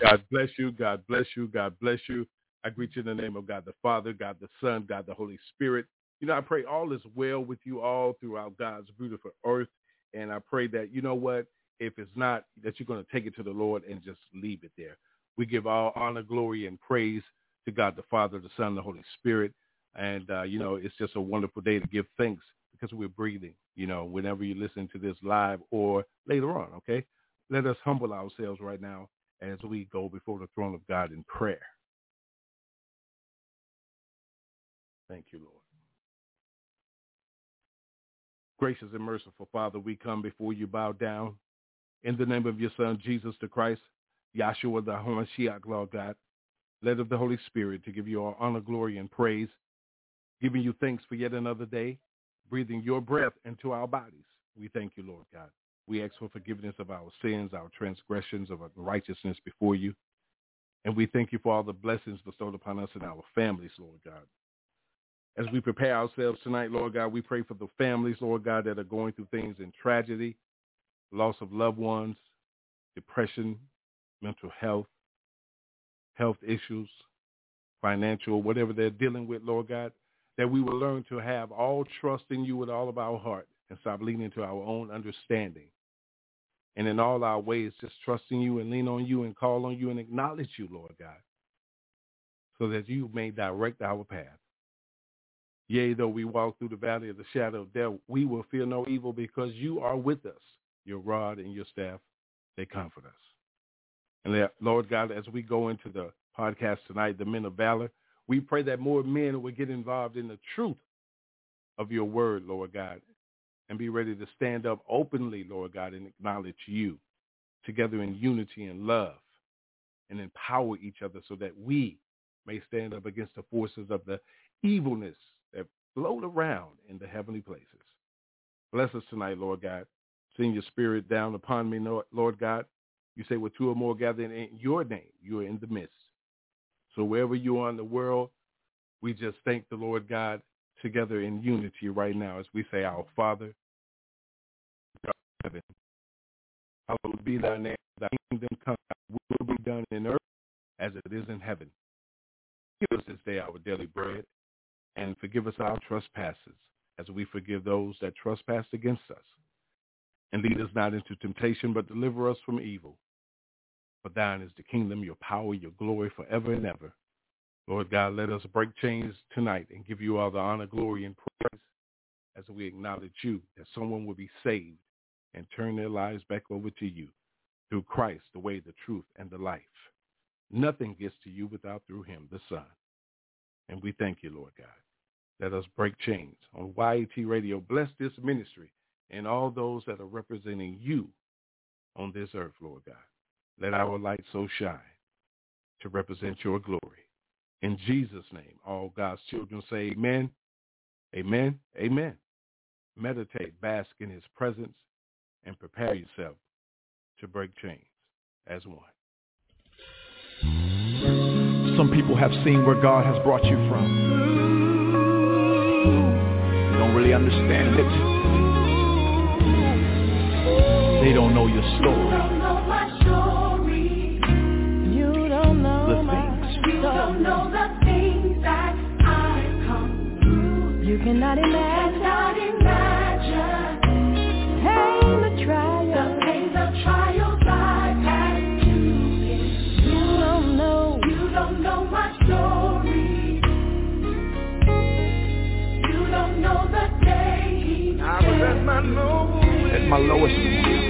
God bless you. God bless you. God bless you. I greet you in the name of God the Father, God the Son, God the Holy Spirit. You know, I pray all is well with you all throughout God's beautiful earth. And I pray that, you know what, if it's not, that you're going to take it to the Lord and just leave it there. We give all honor, glory, and praise to God the Father, the Son, the Holy Spirit. And, uh, you know, it's just a wonderful day to give thanks because we're breathing, you know, whenever you listen to this live or later on, okay? Let us humble ourselves right now as we go before the throne of God in prayer. Thank you, Lord. Gracious and merciful Father, we come before you bow down in the name of your Son, Jesus the Christ, Yahshua the Hamashiach, Lord God, led of the Holy Spirit to give you all honor, glory, and praise, giving you thanks for yet another day, breathing your breath into our bodies. We thank you, Lord God. We ask for forgiveness of our sins, our transgressions, of our righteousness before you. And we thank you for all the blessings bestowed upon us and our families, Lord God. As we prepare ourselves tonight, Lord God, we pray for the families, Lord God, that are going through things in tragedy, loss of loved ones, depression, mental health, health issues, financial, whatever they're dealing with, Lord God, that we will learn to have all trust in you with all of our heart and stop leaning to our own understanding. And in all our ways, just trusting you and lean on you and call on you and acknowledge you, Lord God, so that you may direct our path. Yea, though we walk through the valley of the shadow of death, we will fear no evil because you are with us. Your rod and your staff, they comfort us. And Lord God, as we go into the podcast tonight, the Men of Valor, we pray that more men will get involved in the truth of your word, Lord God, and be ready to stand up openly, Lord God, and acknowledge you together in unity and love and empower each other so that we may stand up against the forces of the evilness that float around in the heavenly places. Bless us tonight, Lord God. Send your spirit down upon me, Lord God. You say, with two or more gathered in your name, you are in the midst. So wherever you are in the world, we just thank the Lord God together in unity right now as we say, Our Father, God heaven, hallowed be thy name, thy kingdom come, will be done in earth as it is in heaven. Give us this day our daily bread, and forgive us our trespasses, as we forgive those that trespass against us. And lead us not into temptation, but deliver us from evil. For thine is the kingdom, your power, your glory forever and ever. Lord God, let us break chains tonight and give you all the honor, glory, and praise as we acknowledge you, that someone will be saved and turn their lives back over to you through Christ, the way, the truth, and the life. Nothing gets to you without through him, the Son. And we thank you, Lord God. Let us break chains on YAT Radio. Bless this ministry and all those that are representing you on this earth, Lord God. Let our light so shine to represent your glory. In Jesus' name, all God's children say amen, amen, amen. Meditate, bask in his presence, and prepare yourself to break chains as one. Some people have seen where God has brought you from. They don't really understand it. They don't know your story. You cannot imagine. Cannot imagine. Pain, the trials. The pain, the trials I've had to endure. You don't know. You don't know my story. You don't know the day. I was at my lowest. At my lowest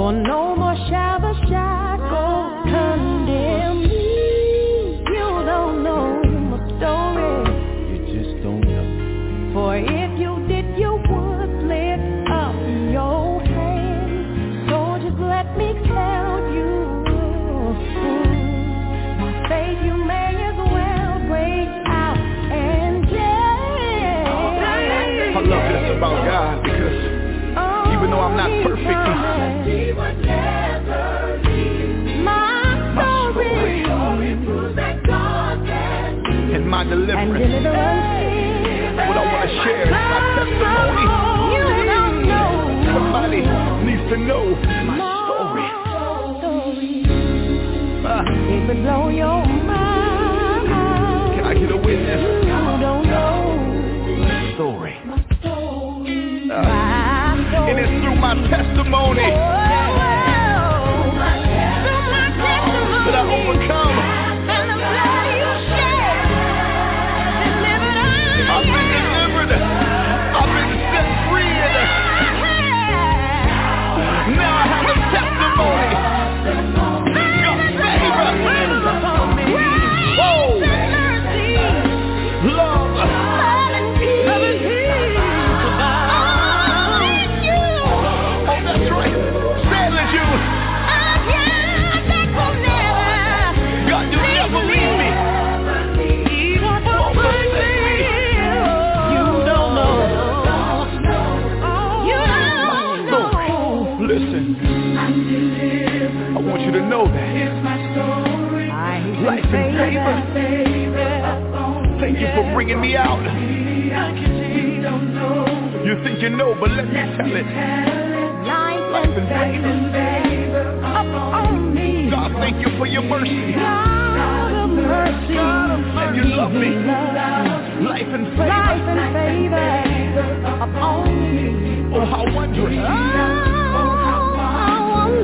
For no my and deliverance, deliverance. what I want to share is my testimony. You don't know Somebody needs to know my story. Ah, It would blow your mind. can I get a witness? You don't know My story. Story. and it's through my testimony Oh, that I overcome. Bringing me out. You think you know, but let me tell it. Life and favor. Upon me. God, thank you for your mercy. And you love me. Life and favor. Upon me oh, how wondrous. Oh,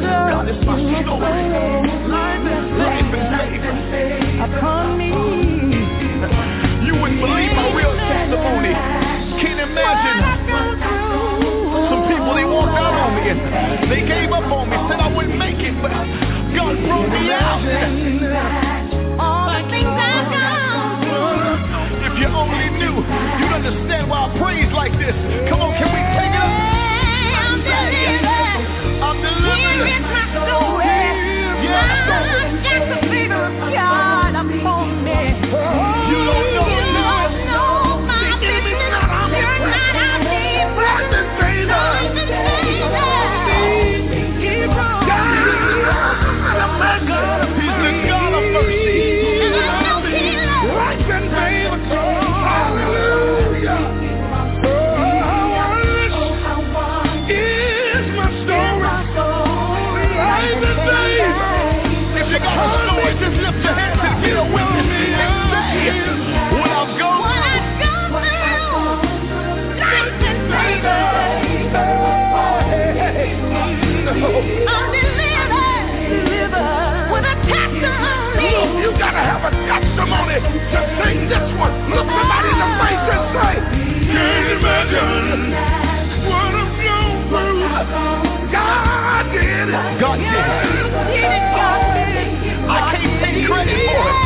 God is my story. They gave up on me, said I wouldn't make it, but God brought me out. All the things I've through. If you only knew, you'd understand why I praise like this. Come on, can we take it up? Testimony to sing this one. Look somebody in the face and say, Can't imagine what I'm through. God did it. God did it. I can't take credit for it.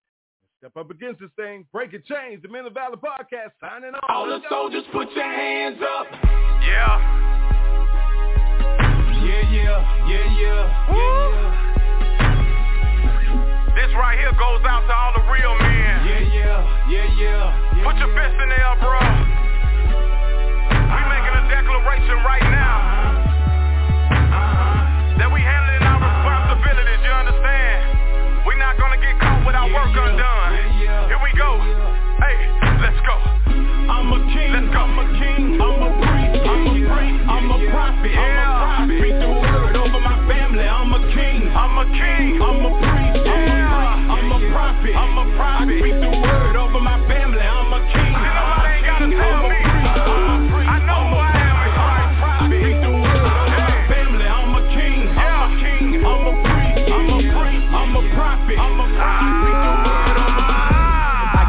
Step up against this thing. Break it, change. The Men of Valor podcast signing off. All the soldiers, put your hands up. Yeah. Yeah, yeah, yeah, yeah, yeah, yeah. This right here goes out to all the real men. Yeah, yeah, yeah, yeah. yeah Put your fist in there, bro We making a declaration right now uh-huh. that we handling our responsibilities, you understand? Not gonna get caught with our work undone. Here we go. Hey, let's go. I'm a king, let's go. I'm a king, I'm a priest, I'm a priest, I'm a prophet, I'm a prophet. Speak the word over my family, I'm a king, I'm a king, I'm a priest, I'm a priest, I'm a prophet, I'm a prophet. Speak the word over my family, I'm a king. You know what ain't gotta tell me. I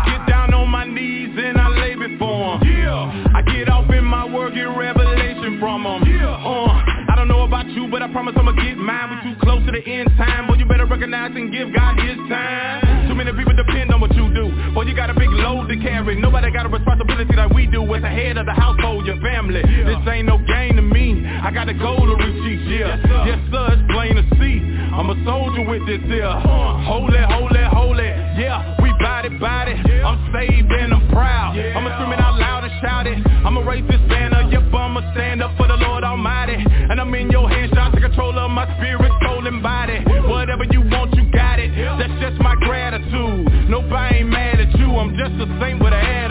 get down on my knees and I lay before him. Yeah. I get off in my word, get revelation from him. Yeah. Uh, I don't know about you, but I promise I'ma get mine. We too close to the end time, boy. You better recognize and give God His time. Too many people depend on what you do. Boy, you got a big load to carry. Nobody got a responsibility like we do as the head of the household, your family. Yeah. This ain't no game to me. I got a goal to reach Yeah. Yes, sir. Yes, sir it's plain to see. I'm a soldier with this here. Holy, holy, holy. Yeah, we body, body. I'm saved and I'm proud. I'ma scream it out loud and shout it. I'ma raise this banner. Yep, I'ma stand up for the Lord Almighty. And I'm in your hands, trying to control of my spirit, soul, and body. Whatever you want, you got it. That's just my gratitude. Nobody ain't mad at you. I'm just the same with a attitude.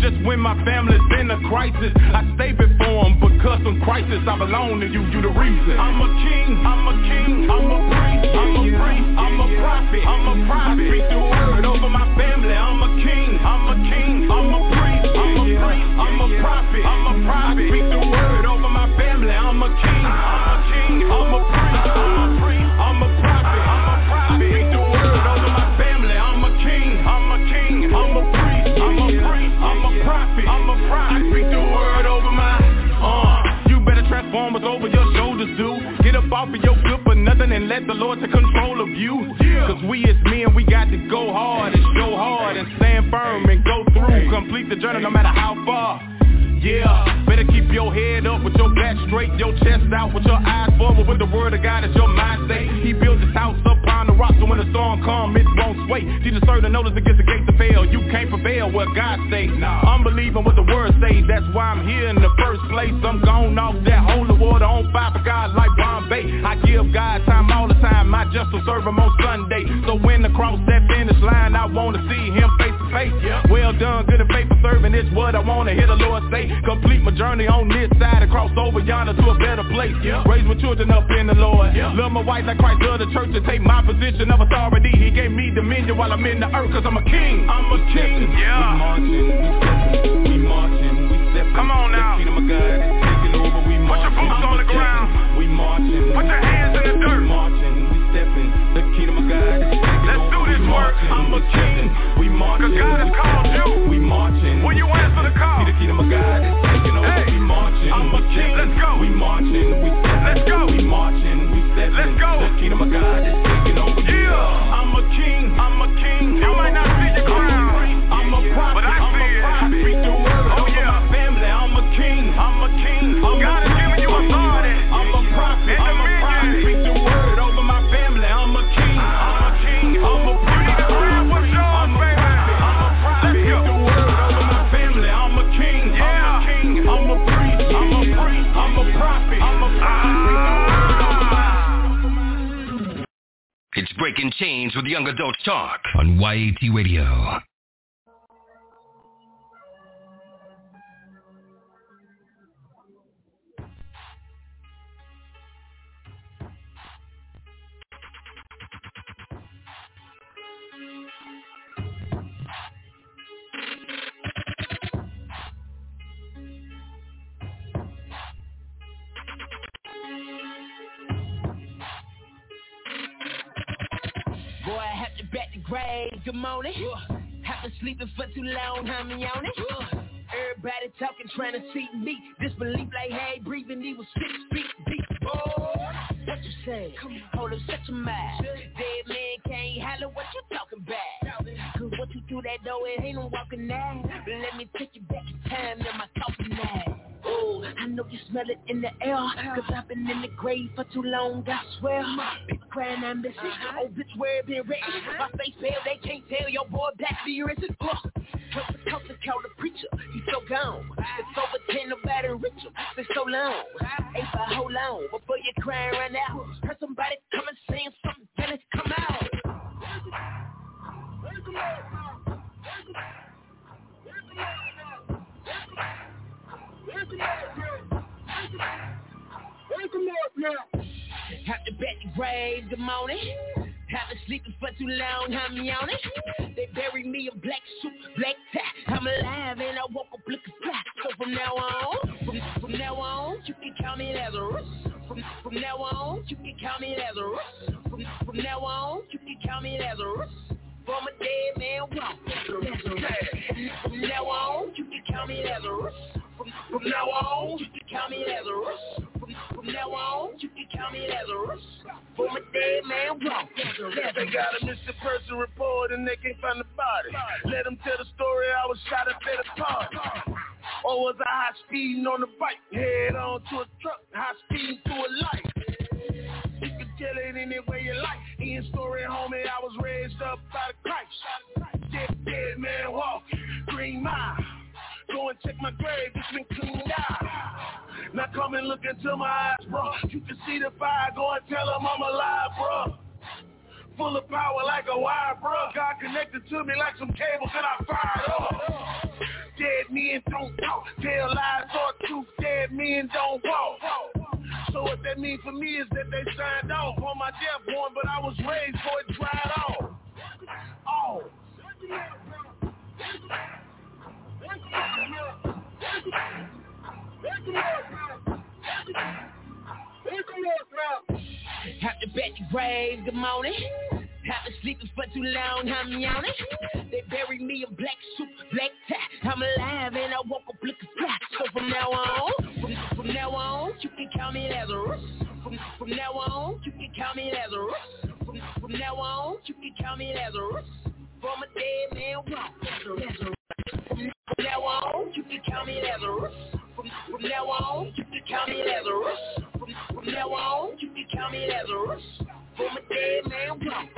Just when my family's in a crisis. I stay before them because some crisis I belong to you. You the reason. I'm a king. I'm a king, I'm a priest, I'm a priest, I'm a prophet, I'm a prophet. I speak the word over my family. I'm a king, I'm a king, I'm a priest, I'm a priest, I'm a prophet, I'm a prophet. I speak the word over my family. I'm a king, I'm a king, I'm a priest, and let the Lord take control of you. Cause we as men, we got to go hard and show hard and stand firm and go through. Complete the journey no matter how far. Yeah, better keep your head up with your back straight, your chest out with your eyes forward with the word of God as your mind state. He built his house upon rock so when the storm comes, it won't sway. Jesus served the notice against the gates to fail. You can't prevail what God say. Nah. I'm believing what the word say. That's why I'm here in the first place. I'm gone off that holy water on fire for God like Bombay. I give God time all the time. I just will serve him on Sunday. So when the cross that finish line, I wanna see him face to face. Well done, good and faithful serving. It's what I wanna hear the Lord say. Complete my journey on this side and cross over yonder to a better place. Yeah. Raise my children up in the Lord. Yeah. Love my wife like Christ loved the church and take my position of authority. He gave me dominion while I'm in the earth cause I'm a king. I'm a king. Yeah. We marching, we stepping, we marching, we stepping. Come on now. The kingdom of God is taking over. We marching. Put your boots on the ground. We marching. Put your hands in the dirt. We marching, we stepping. The kingdom of God is taking Let's over. do this work. I'm a king. We marching. Cause God has called you. We marching. Will you answer the call? See the kingdom of God is taking over. Hey. We marching. I'm a king. Let's go. We marching. We stepping. Let's go. We marching. We stepping. Let's go. The kingdom of God is Yeah. I'm a king. I'm a king. You might not see the crown. I'm a prophet. But I see it. I speak the word. Oh yeah. My family. I'm a king. I'm a king. I'm God has It's Breaking Chains with Young Adult Talk on YAT Radio. To grave, good morning. Have been sleeping for too long, me on it? Everybody talking, trying to see me. Disbelief like, hey, breathing, he was six feet deep. Oh, what you say? Hold up, shut your mouth. Dead man can't holler what you talking about. Cause what you do that door, it ain't no walking now. Let me take you back in time in my coffin now. Oh, I know you smell it in the air Cause I've been in the grave for too long, I swear People crying, I'm missing Oh, bitch, where been written My face pale, they can't tell your boy back your innocent uh, Help the to call the preacher, he's so gone It's over ten, nobody him It's so long, ain't for hold on Before you crying right now Heard somebody come and saying something, then it come out Have to bet the grave, good morning. Have been sleeping for too long, I'm yawning. They buried me in black suit, black tie. I'm alive and I woke up looking fly. So from now on, from, from now on, you can count me rush. From, from now on, you can count me rush. From, from now on, you can count me rush. From a dead man walk. From, now on, you can count me rush. From, now on, you can count me as a rush. From, now on, you can count me as a rush. From a dead man walk. They got a missing person report and they can't find the body. Let them tell the story I was shot at the party. Or was I high speeding on the bike? Head on to a truck, high speeding to a light. You can tell it any way you like. In story, homie, I was raised up by the Christ. Dead, dead man walking, green mile. Go and check my grave, it's been cleaned out. Now come and look into my eyes, bro. You can see the fire, go and tell them I'm alive, bro. Full of power like a wire, bro. God connected to me like some cables and I fired up. Dead men don't talk, tell lies or truth. Dead men don't walk. So what that means for me is that they signed off on my death warrant, but I was raised for it dried off. Oh. Have to bet the grave, good morning. Have been sleeping for too long, I'm yawning. They buried me in black suit, black tie. I'm alive and I woke up looking fly. So from now on, from, from now on, you can count me rush. From, from now on, you can count me rush. From, from now on, you can count me rush. From a dead man walk. From, now on, you can count me as a rush. From, now on, you can count me as a rush. From, from now on, you can count me as a rush. From a dead man walk.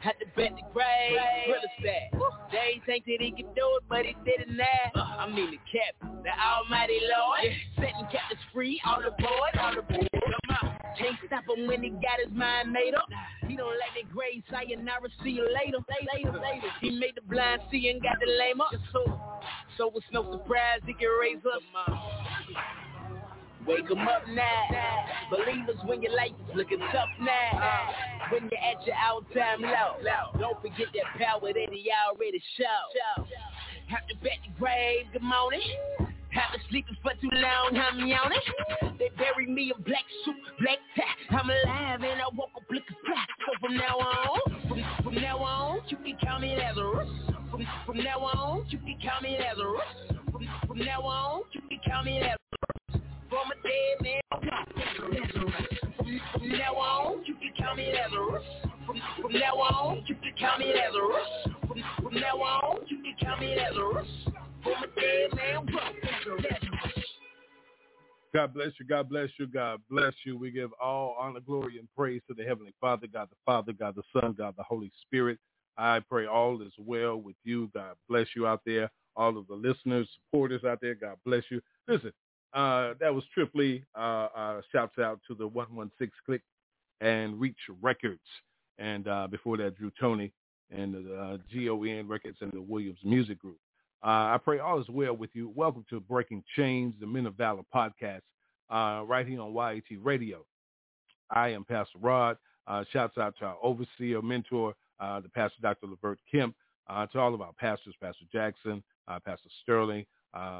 Had to bet the grave, real estate. They think that he can do it, but he did it now. Uh, I mean the captain, the almighty Lord. Setting captives free, all aboard, all aboard. Come on. Can't stop him when he got his mind made up. He don't let that grave sayonara, see you later, later, later. He made the blind see and got the lame up. So, so it's no surprise he can raise up. Wake 'em up now. Believers when your life is looking tough now. When you're at your all-time low. Don't forget that power that he already showed. Have to bet the grave, good morning. Have been sleeping for too long, I'm yawning. They buried me in black suit, black tie. I'm alive and I woke up looking fly. So from now on, from, from now on, you can count me rush. From, from now on, you can count me rush. From, from now on, you can count me rush. From a dead man. From, now on, you can count me a. From, from now on, you can count me a. From, from now on, you can count me a. From a dead man. God bless you. God bless you. God bless you. We give all honor, glory, and praise to the Heavenly Father, God the Father, God the Son, God the Holy Spirit. I pray all is well with you. God bless you out there. All of the listeners, supporters out there, God bless you. Listen, uh, that was Trip Lee. Uh, uh, shouts out to the 116 Clique and Reach Records. And uh, before that, Drew Tony and the uh, GON Records and the Williams Music Group. Uh, I pray all is well with you. Welcome to Breaking Chains, the Men of Valor podcast, right here on YAT Radio. I am Pastor Rod. Shouts out to our overseer, mentor, the Pastor Dr. Levert Kemp, to all of our pastors, Pastor Jackson, Pastor Sterling,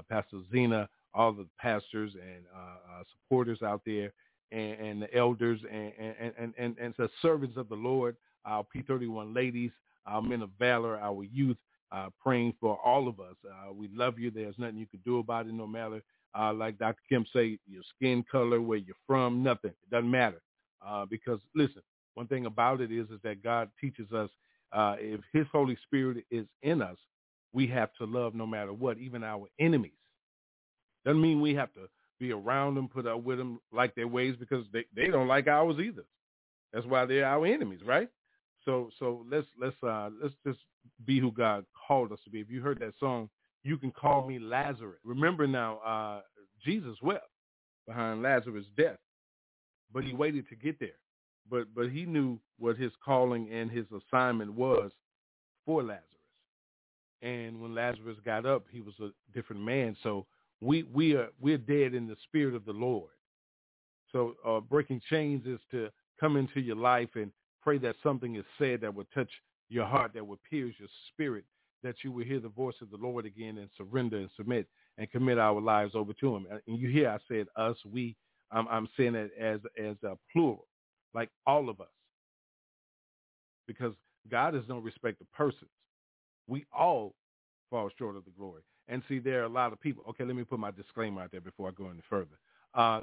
Pastor Zena, all the pastors and uh, uh, supporters out there, and, and the elders and, and, and, and, and the servants of the Lord, our P31 ladies, our men of valor, our youth, uh, praying for all of us. Uh, we love you. There's nothing you can do about it, no matter, uh, like Dr. Kim say, your skin color, where you're from, nothing. It doesn't matter. Uh, because listen, one thing about it is, is that God teaches us uh, if his Holy Spirit is in us, we have to love no matter what, even our enemies. Doesn't mean we have to be around them, put up with them, like their ways, because they, they don't like ours either. That's why they're our enemies, right? So so let's let's uh let's just be who God called us to be. If you heard that song, you can call me Lazarus. Remember now, uh Jesus wept behind Lazarus' death, but he waited to get there. But but he knew what his calling and his assignment was for Lazarus. And when Lazarus got up, he was a different man. So we we are we're dead in the spirit of the Lord. So uh, breaking chains is to come into your life and pray that something is said that will touch your heart, that will pierce your spirit, that you will hear the voice of the Lord again and surrender and submit and commit our lives over to him. And you hear I said us, we, I'm, I'm saying it as, as a plural, like all of us. Because God is no respect of persons. We all fall short of the glory. And see, there are a lot of people. Okay, let me put my disclaimer out there before I go any further. Uh,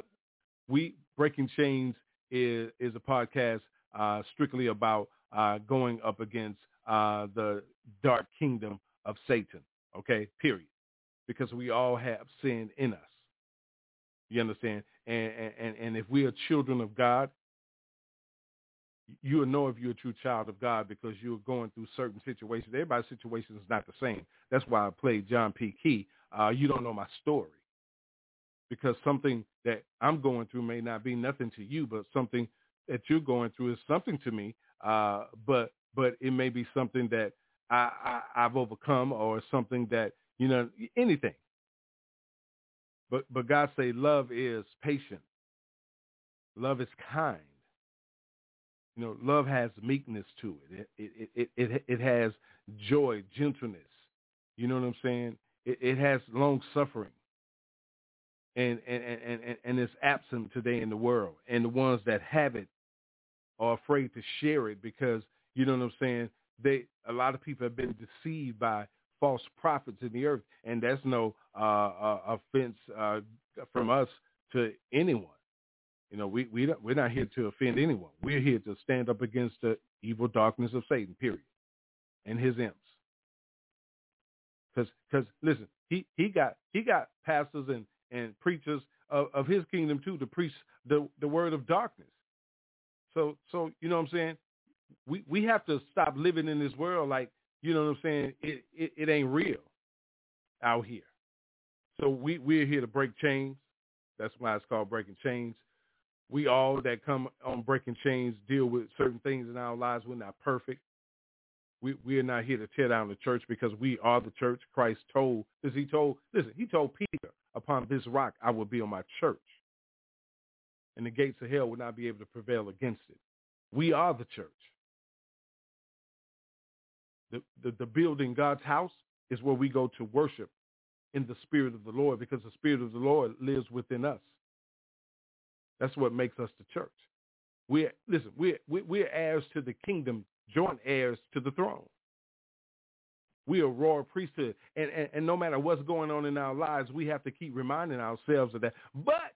we Breaking Chains is, is a podcast uh, strictly about uh, going up against uh, the dark kingdom of Satan. Okay, period. Because we all have sin in us. You understand? And, and, and if we are children of God, you'll know if you're a true child of God because you're going through certain situations. Everybody's situation is not the same. That's why I played John P. Kee. Uh, you don't know my story because something that I'm going through may not be nothing to you, but something that you're going through is something to me. Uh, but but it may be something that I, I, I've overcome or something that you know anything. But but God say love is patient. Love is kind. You know, love has meekness to it. It it it it, it has joy, gentleness. You know what I'm saying? It, it has long suffering and, and, and, and, and it's absent today in the world. And the ones that have it are afraid to share it because, you know what I'm saying, they a lot of people have been deceived by false prophets in the earth. And that's no uh, uh, offense uh, from us to anyone. You know, we we we're not here to offend anyone. We're here to stand up against the evil darkness of Satan, period, and his imps. Because, because listen, he, he got he got pastors and and preachers of, of his kingdom too to preach the, the word of darkness. So so you know what I'm saying? We we have to stop living in this world like, you know what I'm saying, it, it, it ain't real out here. So we, we're here to break chains. That's why it's called breaking chains. We all that come on breaking chains deal with certain things in our lives. We're not perfect. We we are not here to tear down the church because we are the church. Christ told, as he told, listen, he told Peter, upon this rock I will build my church. And the gates of hell will not be able to prevail against it. We are the church. The, the, the building God's house is where we go to worship in the spirit of the Lord because the spirit of the Lord lives within us. That's what makes us the church. We're listen. We're we're heirs to the kingdom, joint heirs to the throne. We are royal priesthood. And, and, and no matter what's going on in our lives, we have to keep reminding ourselves of that. But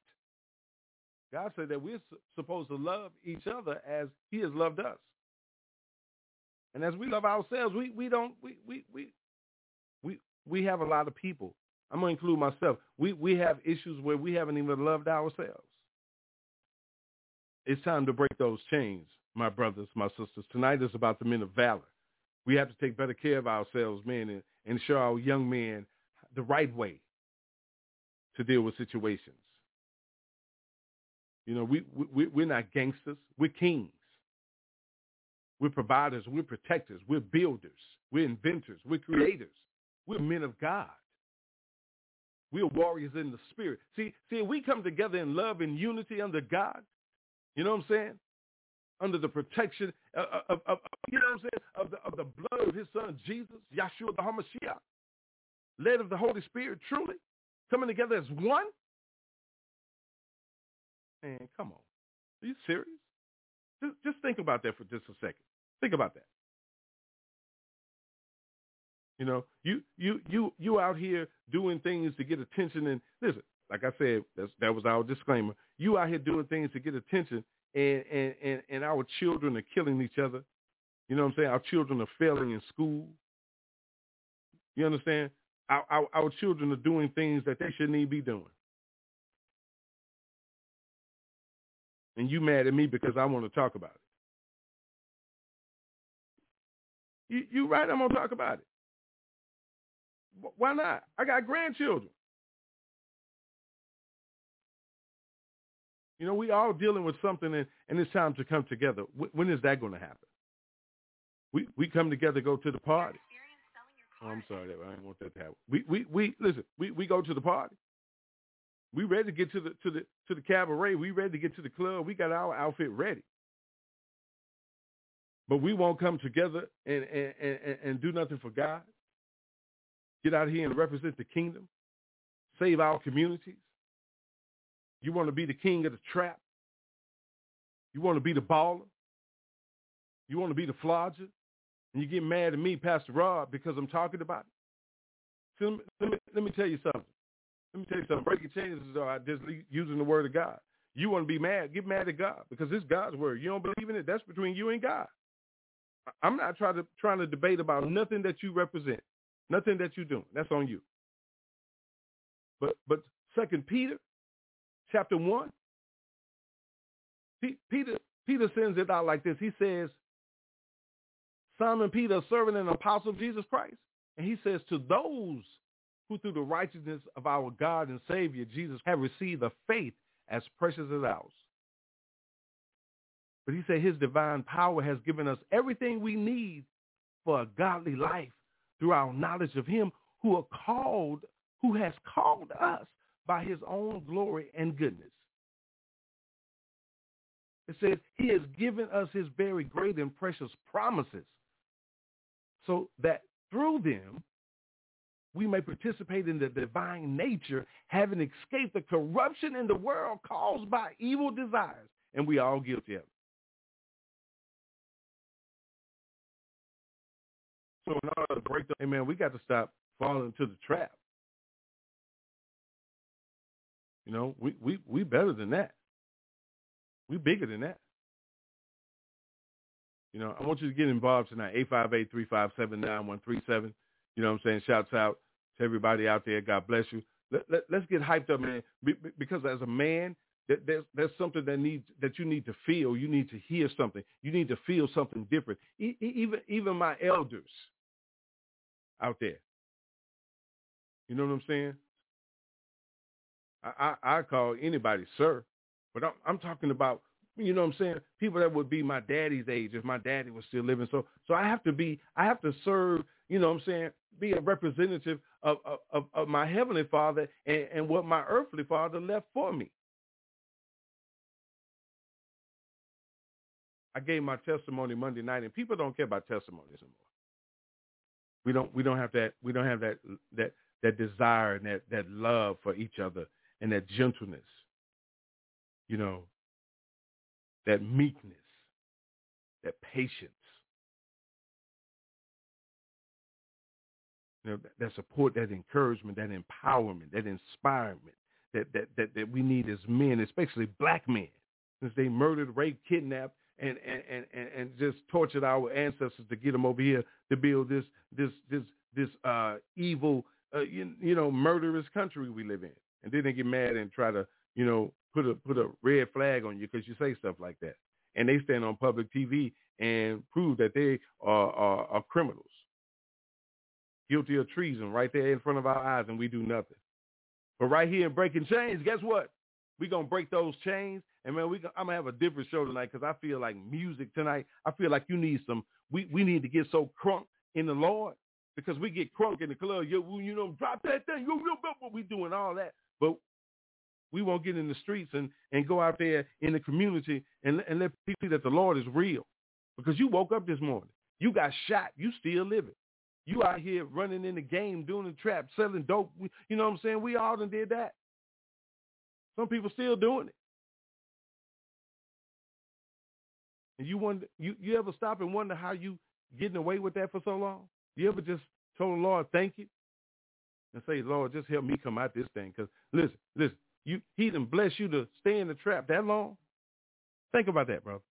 God said that we're supposed to love each other as he has loved us. And as we love ourselves, we, we don't we, we we we we have a lot of people. I'm gonna include myself. We we have issues where we haven't even loved ourselves. It's time to break those chains, my brothers, my sisters. Tonight is about the men of valor. We have to take better care of ourselves, men, and, and show our young men the right way to deal with situations. You know, we, we, we're not gangsters. We're kings. We're providers. We're protectors. We're builders. We're inventors. We're creators. We're men of God. We're warriors in the spirit. See, see, we come together in love and unity under God. You know what I'm saying? under the protection of, of, of, you know what I'm saying, of the, of the blood of his son Jesus, Yahshua the Hamashiach, led of the Holy Spirit, truly, coming together as one? Man, come on. Are you serious? Just, just think about that for just a second. Think about that. You know, you you you you out here doing things to get attention and listen, like I said, that was our disclaimer. You out here doing things to get attention and, and, and, and our children are killing each other. You know what I'm saying? Our children are failing in school. You understand? Our, our, our children are doing things that they shouldn't even be doing. And you mad at me because I want to talk about it. You, you right, I'm going to talk about it. Why not? I got grandchildren. You know, we all dealing with something, and, and it's time to come together. when is that going to happen? We we come together, go to the party. Oh, I'm sorry, I didn't want that to happen. We we we listen. We we go to the party. We ready to get to the to the to the cabaret. We ready to get to the club. We got our outfit ready. But we won't come together and and, and, and do nothing for God. Get out here and represent the kingdom. Save our communities. You want to be the king of the trap. You want to be the baller. You want to be the flodger. And you get mad at me, Pastor Rob, because I'm talking about it. So let, me, let me tell you something. Let me tell you something. Breaking chains is uh, just using the word of God. You want to be mad, get mad at God because it's God's word. You don't believe in it, that's between you and God. I'm not trying to trying to debate about nothing that you represent, nothing that you're doing. That's on you. But but Second Peter chapter 1. Peter, Peter sends it out like this. He says, Simon Peter, servant and apostle of Jesus Christ. And he says, to those who through the righteousness of our God and Savior Jesus have received a faith as precious as ours. But he said his divine power has given us everything we need for a godly life through our knowledge of him who are called, who has called us by his own glory and goodness. It says he has given us his very great and precious promises so that through them we may participate in the divine nature, having escaped the corruption in the world caused by evil desires. And we are all guilty of it. So in order to break the, hey man, we got to stop falling into the trap. You know, we we we better than that. We bigger than that. You know, I want you to get involved tonight. 858-357-9137. You know what I'm saying? Shouts out to everybody out there. God bless you. Let, let, let's get hyped up, man. Because as a man, there's there's something that needs that you need to feel. You need to hear something. You need to feel something different. even even my elders out there. You know what I'm saying? I, I, I call anybody sir, but I'm, I'm talking about you know what I'm saying people that would be my daddy's age if my daddy was still living. So so I have to be I have to serve you know what I'm saying be a representative of of, of my heavenly father and, and what my earthly father left for me. I gave my testimony Monday night, and people don't care about testimonies anymore. We don't we don't have that we don't have that that that desire and that that love for each other and that gentleness, you know, that meekness, that patience, you know, that support, that encouragement, that empowerment, that inspirement that, that, that, that we need as men, especially black men, since they murdered, raped, kidnapped, and, and, and, and just tortured our ancestors to get them over here to build this this this this uh, evil, uh, you, you know, murderous country we live in and then they get mad and try to, you know, put a put a red flag on you because you say stuff like that, and they stand on public TV and prove that they are, are, are criminals, guilty of treason right there in front of our eyes, and we do nothing. But right here in breaking chains, guess what? We gonna break those chains, and man, we I'm gonna have a different show tonight because I feel like music tonight. I feel like you need some. We we need to get so crunk in the Lord because we get crunk in the club. You, you know, drop that thing. You, you, we doing all that. But we won't get in the streets and, and go out there in the community and, and let people see that the Lord is real. Because you woke up this morning. You got shot. You still living. You out here running in the game, doing the trap, selling dope. You know what I'm saying? We all done did that. Some people still doing it. And you wonder, you, you ever stop and wonder how you getting away with that for so long? You ever just told the Lord, thank you, and say, Lord, just help me come out this thing. Because listen, listen, you he done bless you to stay in the trap that long. Think about that, brother.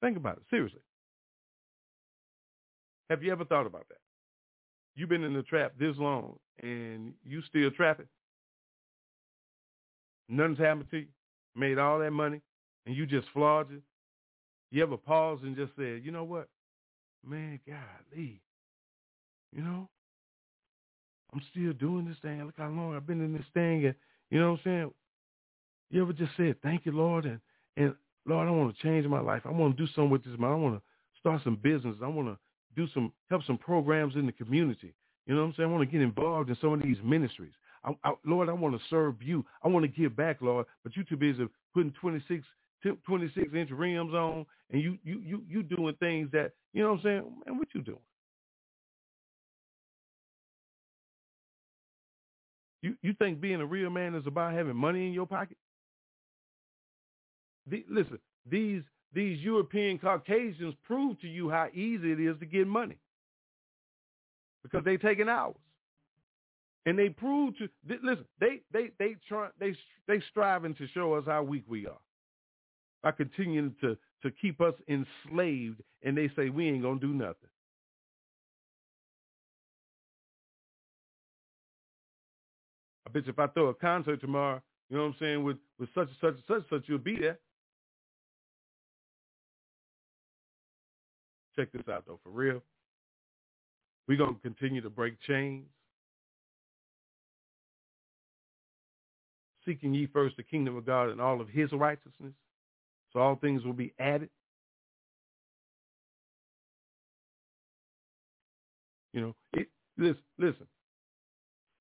Think about it, seriously. Have you ever thought about that? You've been in the trap this long and you still trapping. Nothing's happened to you. Made all that money and you just flawed it. You ever pause and just said, you know what? Man, golly. You know, I'm still doing this thing. Look how long I've been in this thing. And you know what I'm saying? You ever just said, thank you, Lord, and, and Lord, I want to change my life. I want to do something with this man. I want to start some business. I want to do some help some programs in the community. You know what I'm saying? I want to get involved in some of these ministries. I, I, Lord, I want to serve you. I want to give back, Lord. But you too busy putting 26, 26 inch rims on, and you you you you doing things that you know what I'm saying? Man, what you doing? You you think being a real man is about having money in your pocket? The, listen, these these European Caucasians prove to you how easy it is to get money because they taking hours, and they prove to listen. They they they try they they striving to show us how weak we are by continuing to to keep us enslaved, and they say we ain't gonna do nothing. I bet you if I throw a concert tomorrow, you know what I'm saying, with, with such and such and such and such, you'll be there. Check this out, though, for real. We're going to continue to break chains. Seeking ye first the kingdom of God and all of his righteousness, so all things will be added. You know, it, listen, listen.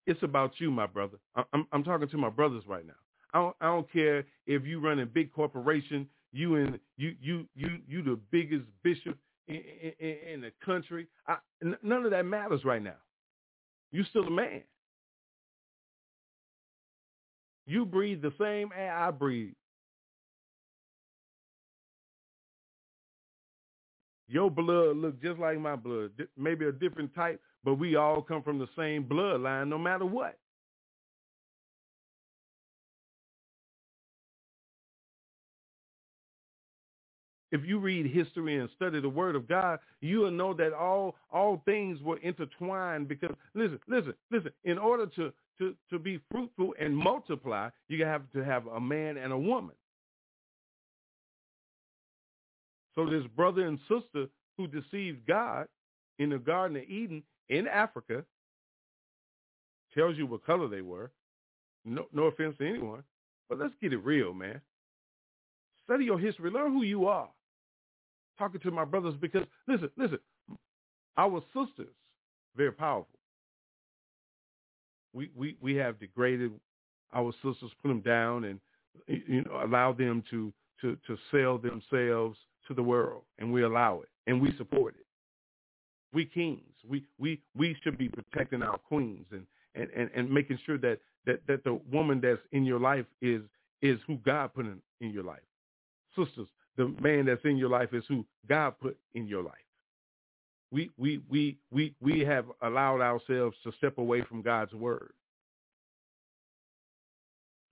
It's about you, my brother. I'm, I'm talking to my brothers right now. I don't, I don't care if you run a big corporation, you and you you you you the biggest bishop in, in, in the country. I, none of that matters right now. You still a man. You breathe the same air I breathe. Your blood look just like my blood, maybe a different type, but we all come from the same bloodline no matter what. If you read history and study the word of God, you will know that all all things were intertwined because listen, listen, listen, in order to to, to be fruitful and multiply, you have to have a man and a woman. So this brother and sister who deceived God in the Garden of Eden in Africa tells you what color they were. No, no offense to anyone, but let's get it real, man. Study your history. Learn who you are. Talking to my brothers because listen, listen, our sisters very powerful. We we we have degraded our sisters, put them down, and you know allow them to to to sell themselves to the world, and we allow it, and we support it. We kings, we we we should be protecting our queens and and and, and making sure that that that the woman that's in your life is is who God put in, in your life. Sisters, the man that's in your life is who God put in your life. We we we we we have allowed ourselves to step away from God's word.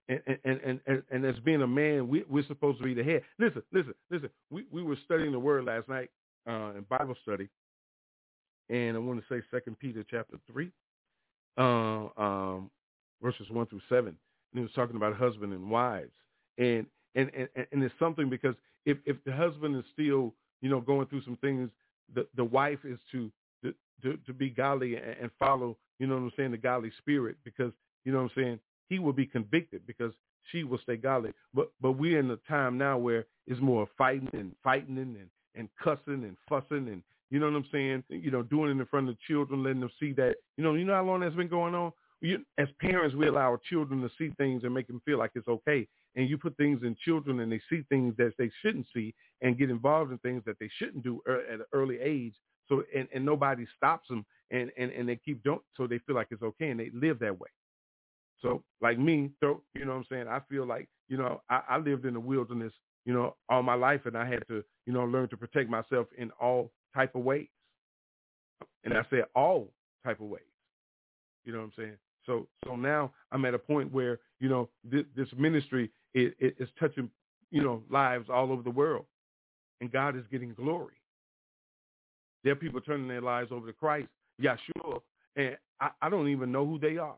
And and and and, as being a man, we, we're supposed to be the head. Listen, listen, listen. We we were studying the word last night uh, in Bible study, and I want to say Second Peter chapter three, uh, um, verses one through seven. And he was talking about husband and wives, and and and and it's something because if if the husband is still you know going through some things, the the wife is to to to be godly and, and follow you know what I'm saying the godly spirit because you know what I'm saying he will be convicted because she will stay godly. But but we're in a time now where it's more fighting and fighting and and cussing and fussing and you know what I'm saying? You know, doing it in front of the children, letting them see that. You know, you know how long that's been going on. You, as parents, we allow our children to see things and make them feel like it's okay. And you put things in children, and they see things that they shouldn't see, and get involved in things that they shouldn't do er, at an early age. So, and, and nobody stops them, and, and and they keep doing, so they feel like it's okay, and they live that way. So, like me, you know what I'm saying? I feel like, you know, I, I lived in the wilderness you know, all my life, and I had to, you know, learn to protect myself in all type of ways. And I said all type of ways. You know what I'm saying? So, so now I'm at a point where you know this, this ministry is, is touching, you know, lives all over the world, and God is getting glory. There are people turning their lives over to Christ, Yeshua, and I, I don't even know who they are,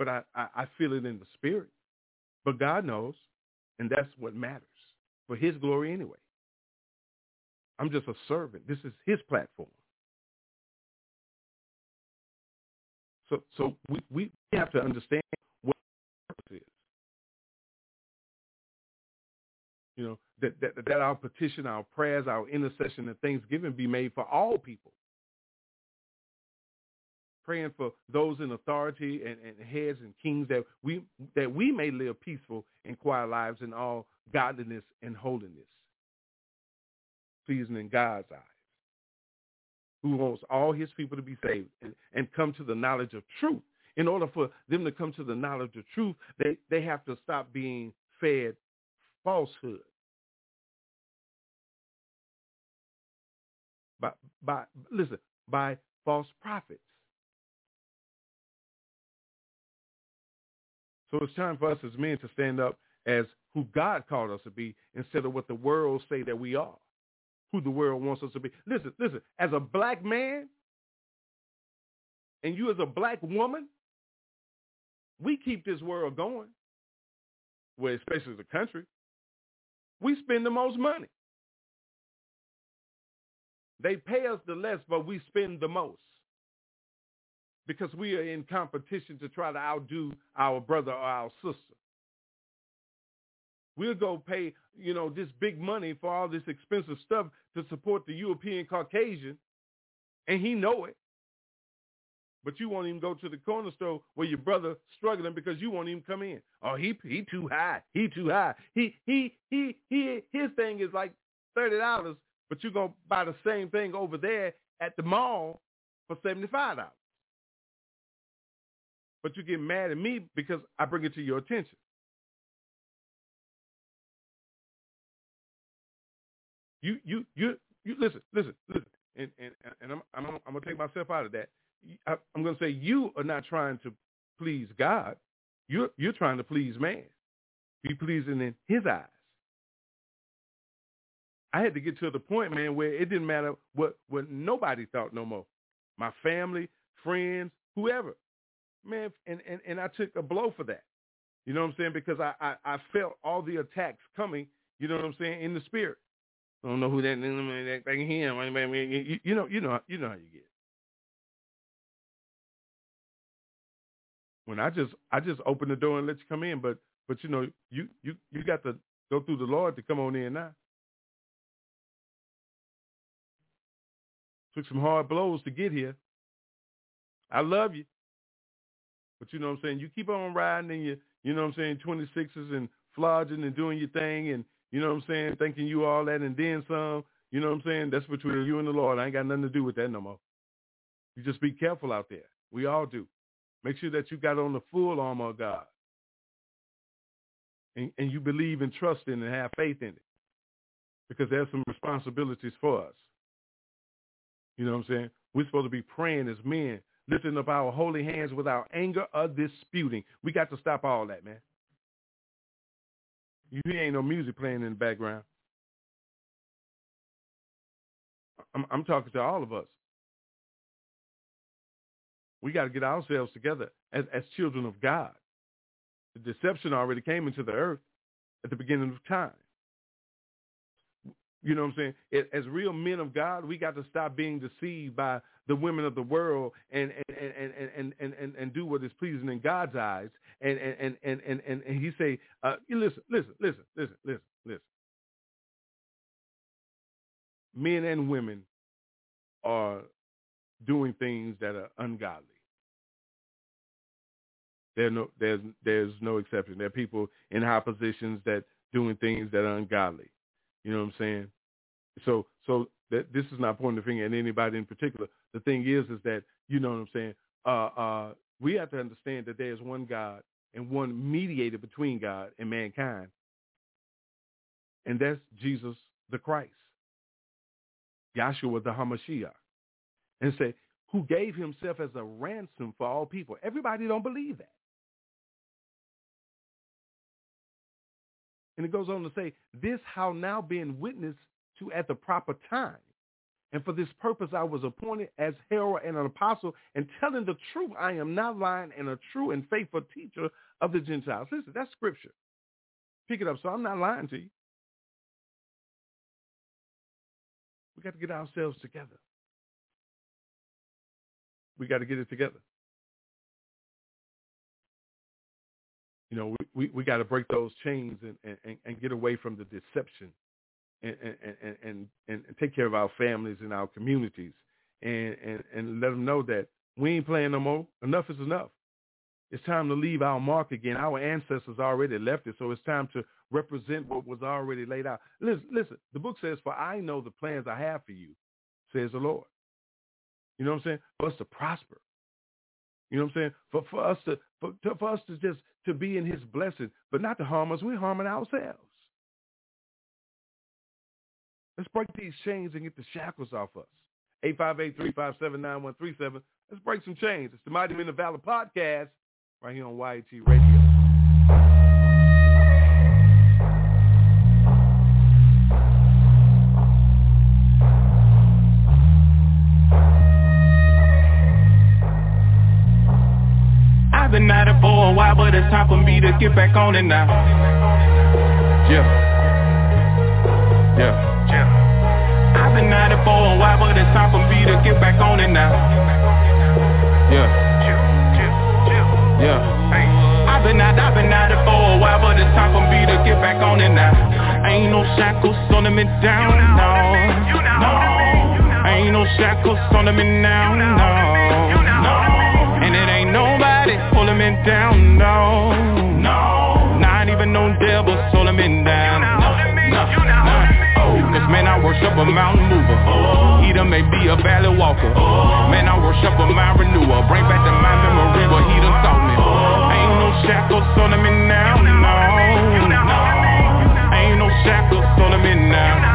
but I, I, I feel it in the spirit. But God knows, and that's what matters for His glory anyway. I'm just a servant. This is His platform. So, so we, we have to understand what purpose is. You know, that, that, that our petition, our prayers, our intercession, and thanksgiving be made for all people. Praying for those in authority and, and heads and kings that we that we may live peaceful and quiet lives in all godliness and holiness, pleasing in God's eyes who wants all his people to be saved and, and come to the knowledge of truth. In order for them to come to the knowledge of truth, they, they have to stop being fed falsehood. By, by listen, by false prophets. So it's time for us as men to stand up as who God called us to be instead of what the world say that we are who the world wants us to be. Listen, listen, as a black man and you as a black woman, we keep this world going, well, especially the country. We spend the most money. They pay us the less, but we spend the most because we are in competition to try to outdo our brother or our sister. We'll go pay, you know, this big money for all this expensive stuff to support the European Caucasian, and he know it. But you won't even go to the corner store where your brother struggling because you won't even come in. Oh, he he too high. He too high. He he he he his thing is like thirty dollars, but you're gonna buy the same thing over there at the mall for seventy five dollars. But you get mad at me because I bring it to your attention. You you you you listen listen listen, and and and I'm I'm I'm gonna take myself out of that. I, I'm gonna say you are not trying to please God. You're you're trying to please man. Be pleasing in His eyes. I had to get to the point, man, where it didn't matter what what nobody thought no more. My family, friends, whoever, man, and and and I took a blow for that. You know what I'm saying? Because I I, I felt all the attacks coming. You know what I'm saying in the spirit. I don't know who that that thing him. You, you know, you know, you know how you get. When I just I just open the door and let you come in, but but you know you you you got to go through the Lord to come on in now. Took some hard blows to get here. I love you. But you know what I'm saying? You keep on riding and you, you know what I'm saying, 26s and flogging and doing your thing and you know what I'm saying? Thinking you all that and then some. You know what I'm saying? That's between you and the Lord. I ain't got nothing to do with that no more. You just be careful out there. We all do. Make sure that you got on the full armor of God. And, and you believe and trust in and have faith in it. Because there's some responsibilities for us. You know what I'm saying? We're supposed to be praying as men, lifting up our holy hands without anger or disputing. We got to stop all that, man. You ain't no music playing in the background. I'm, I'm talking to all of us. We got to get ourselves together as, as children of God. The deception already came into the earth at the beginning of time. You know what I'm saying? As real men of God, we got to stop being deceived by the women of the world and and and and and and, and do what is pleasing in God's eyes. And and and and and, and he say, uh, listen, listen, listen, listen, listen, listen. Men and women are doing things that are ungodly. There no, there's there's no exception. There are people in high positions that doing things that are ungodly. You know what I'm saying? So so that this is not pointing the finger at anybody in particular. The thing is is that you know what I'm saying. Uh, uh, we have to understand that there is one God and one mediator between God and mankind. And that's Jesus the Christ. Yahshua the Hamashiach. And say, who gave himself as a ransom for all people. Everybody don't believe that. And it goes on to say, this how now being witnessed to at the proper time. And for this purpose I was appointed as herald and an apostle, and telling the truth, I am not lying and a true and faithful teacher of the Gentiles. Listen, that's scripture. Pick it up. So I'm not lying to you. We got to get ourselves together. We got to get it together. We, we, got to break those chains and, and, and get away from the deception and, and, and, and, take care of our families and our communities and, and, and let them know that we ain't playing no more. Enough is enough. It's time to leave our mark again. Our ancestors already left it, so it's time to represent what was already laid out. Listen, listen, the book says, for I know the plans I have for you, says the Lord. You know what I'm saying? For us to prosper. You know what I'm saying? For, for us to for, to, for us to just to be in his blessing, but not to harm us. We're harming ourselves. Let's break these chains and get the shackles off us. 858-357-9137. Let's break some chains. It's the Mighty Men of Valor podcast right here on YAT Radio. I've been at it for a while, but it's time for me to get back on it now. Yeah. Yeah. Yeah. I've been at it for a while, but it's time for me to get back on it now. Yeah. Yeah. I've been at, I've been at it for a while, but it's time for me to get back on it now. Ain't no shackles on me down, no. No. Ain't no shackles on me now, no. No. Pulling me down, no, no. Not even no devil holding me down, no. Cause man, I worship a mountain mover. He done may be a valley walker. Man, I worship a mind renewer. Bring back to my memory what he done taught me. Ain't no shackles holding me now, no. Ain't no shackles holding me now,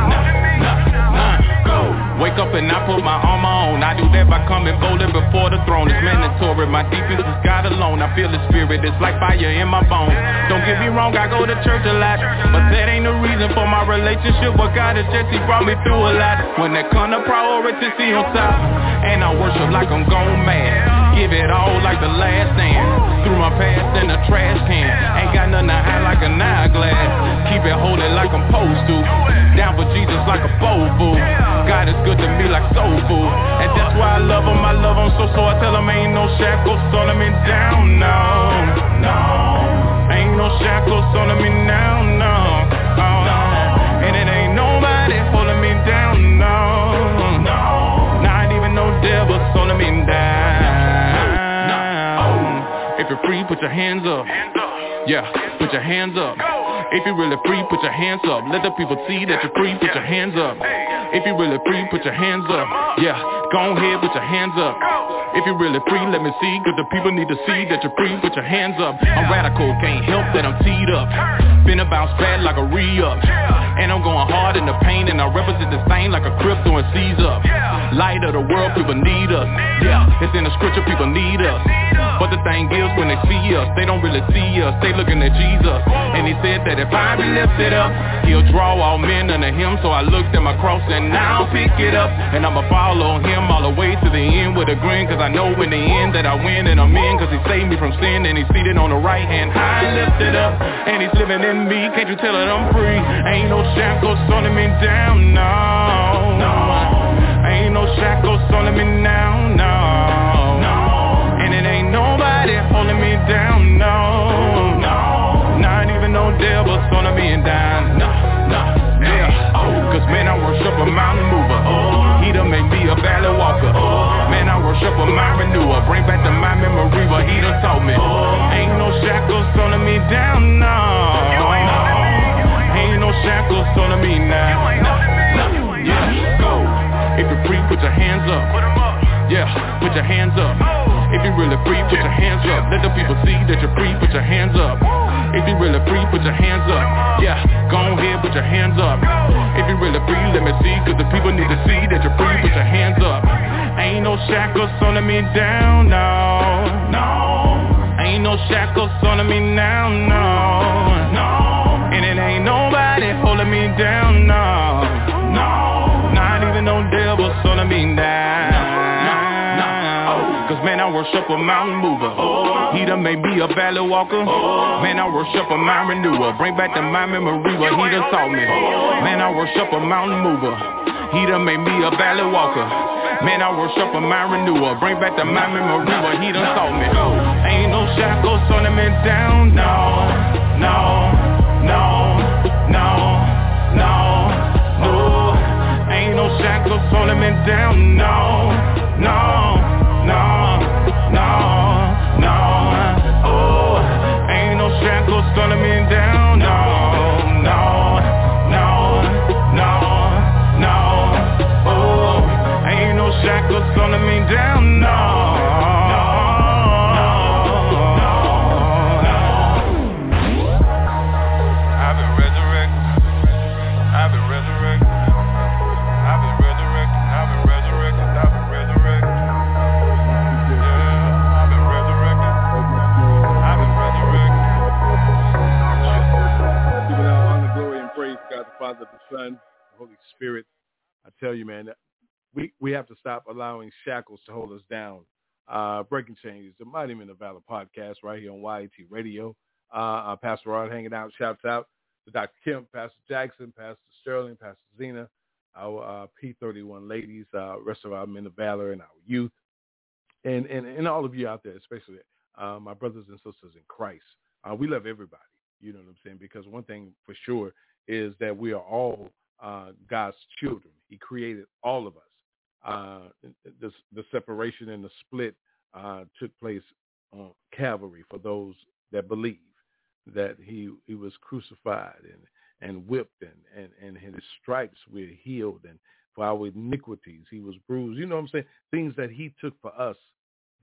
Wake up and I put my armor on. I do that by coming boldly before the throne. It's mandatory, my defense is God alone. I feel the spirit, it's like fire in my bones. Don't get me wrong, I go to church a lot But that ain't the reason for my relationship with God. It's just he brought me through a lot. When that come to priority, see on top And I worship like I'm gone mad. Give it all like the last stand. Threw my past in the trash can. Ain't got nothing to hide like an eyeglass. Keep it holy like I'm supposed to Down for Jesus like a bowl fool. God is good to me like soul food. And that's why I love him, I love him so so I tell him ain't no shackles on me down, no No. Ain't no shackles on me now, no And it ain't nobody holding me down, no No. Not even no devil holding me down If you're free, put your hands up. Yeah, put your hands up if you're really free, put your hands up. Let the people see that you're free, put your hands up. If you're really free, put your hands up. Yeah, go ahead, put your hands up. If you're really free, let me see, cause the people need to see that you're free, put your hands up. I'm radical, can't help that I'm teed up. Been a bounce back like a re-up. And I'm going hard in the pain, and I represent the stain like a crypto and seize up. Light of the world, people need us. Yeah, it's in the scripture, people need us. But the thing is, when they see us, they don't really see us. They looking at Jesus. And he said that if I be lifted up, he'll draw all men unto him. So I looked at my cross and now I'll pick it up. And I'ma follow him all the way to the end with a grin. Cause I know in the end that I win and I'm in. Cause he saved me from sin and he's seated on the right hand. High lifted up and he's living in me. Can't you tell that I'm free? Ain't no shackles holding me down, no. No. Ain't no shackles holding me now, no. No. And it ain't nobody holding me down, no. No. Not even no devils holding me down, no. No. Yeah. Oh, cause man, I worship a mountain mover. He A mind renewer. Bring back to my memory what he done taught me. Ain't no shackles holding me down, no. Ain't no shackles holding me now. No, no, yeah, go. If you're free, put your hands up. Yeah, put your hands up. If you're really free, put your hands up. Let the people see that you're free, put your hands up. If you really free, put your hands up. Yeah, go ahead, put your hands up. If you really free, let me see, cause the people need to see that you're free, put your hands up. Ain't no shackles on me down, no, no. Ain't no shackles on me now, no, no. And it ain't nobody holding me down, no. Worship a mountain mover. He done made me a valley walker. Man, I worship a mountain renewer. Bring back to my memory what he done taught me. Man, I worship a mountain mover. He done made me a valley walker. Man, I worship a mountain renewer. Bring back to my memory what he done taught me. Ain't no shackles on him down. No, no, no, no, no, no. Ain't no shackles him and down. No no, Son, the Holy Spirit. I tell you, man, we, we have to stop allowing shackles to hold us down. Uh, Breaking Chains, the Mighty Men of Valor podcast right here on YAT Radio. Uh, uh, Pastor Rod hanging out. Shouts out to Dr. Kim, Pastor Jackson, Pastor Sterling, Pastor Zena, our uh, P31 ladies, uh, rest of our men of valor and our youth, and, and, and all of you out there, especially my brothers and sisters in Christ. We love everybody. You know what I'm saying? Because one thing for sure is that we are all uh, God's children. He created all of us. Uh, the, the, separation and the split uh, took place on Calvary for those that believe that he, he was crucified and, and whipped and, and, and his stripes were healed and for our iniquities he was bruised. You know what I'm saying? Things that he took for us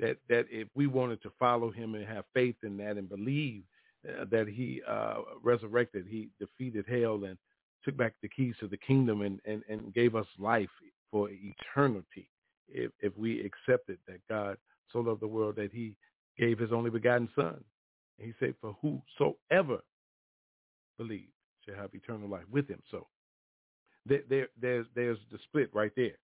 that, that if we wanted to follow him and have faith in that and believe uh, that he uh, resurrected. He defeated hell and took back the keys to the kingdom and, and, and gave us life for eternity if, if we accepted that God so loved the world that he gave his only begotten son. And he said, for whosoever believes shall have eternal life with him. So there, there, there's, there's the split right there.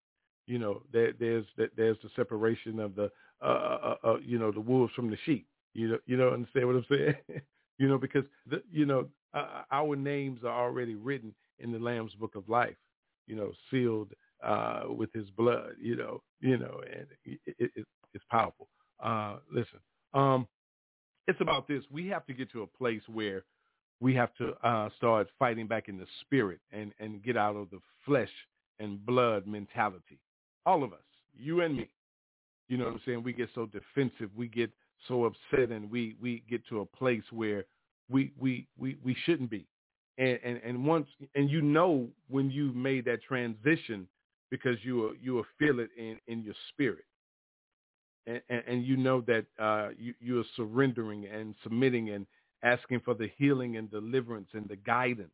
You know, there, there's, there's the separation of the, uh, uh, uh, uh, you know, the wolves from the sheep. You know, you know, understand what I'm saying? you know, because the, you know uh, our names are already written in the Lamb's Book of Life, you know, sealed uh, with His blood, you know, you know, and it, it, it's powerful. Uh, listen, um, it's about this. We have to get to a place where we have to uh, start fighting back in the spirit and and get out of the flesh and blood mentality. All of us, you and me. You know what I'm saying? We get so defensive. We get so upset and we we get to a place where we we we, we shouldn't be. And, and and once and you know when you've made that transition because you will you will feel it in in your spirit. And and, and you know that uh you you are surrendering and submitting and asking for the healing and deliverance and the guidance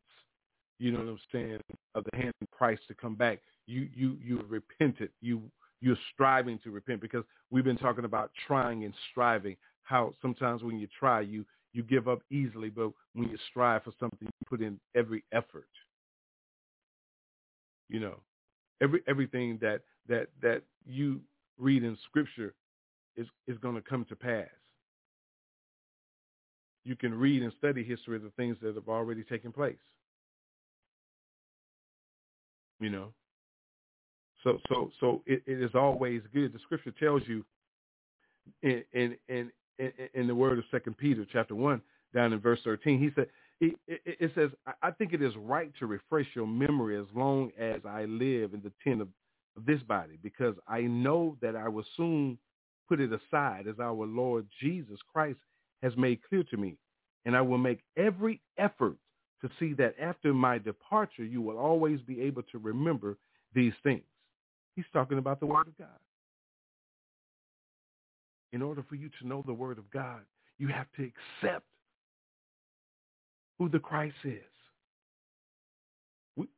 you know what i'm saying of the hand of christ to come back. You you you repented. You you're striving to repent because we've been talking about trying and striving. How sometimes when you try, you you give up easily, but when you strive for something, you put in every effort. You know, every everything that that that you read in Scripture is is going to come to pass. You can read and study history of the things that have already taken place. You know, so so so it, it is always good. The scripture tells you in in in in the word of Second Peter chapter one down in verse thirteen. He said it, it says I think it is right to refresh your memory as long as I live in the tent of this body because I know that I will soon put it aside as our Lord Jesus Christ has made clear to me. And I will make every effort to see that after my departure, you will always be able to remember these things. He's talking about the Word of God. in order for you to know the word of God, you have to accept who the Christ is.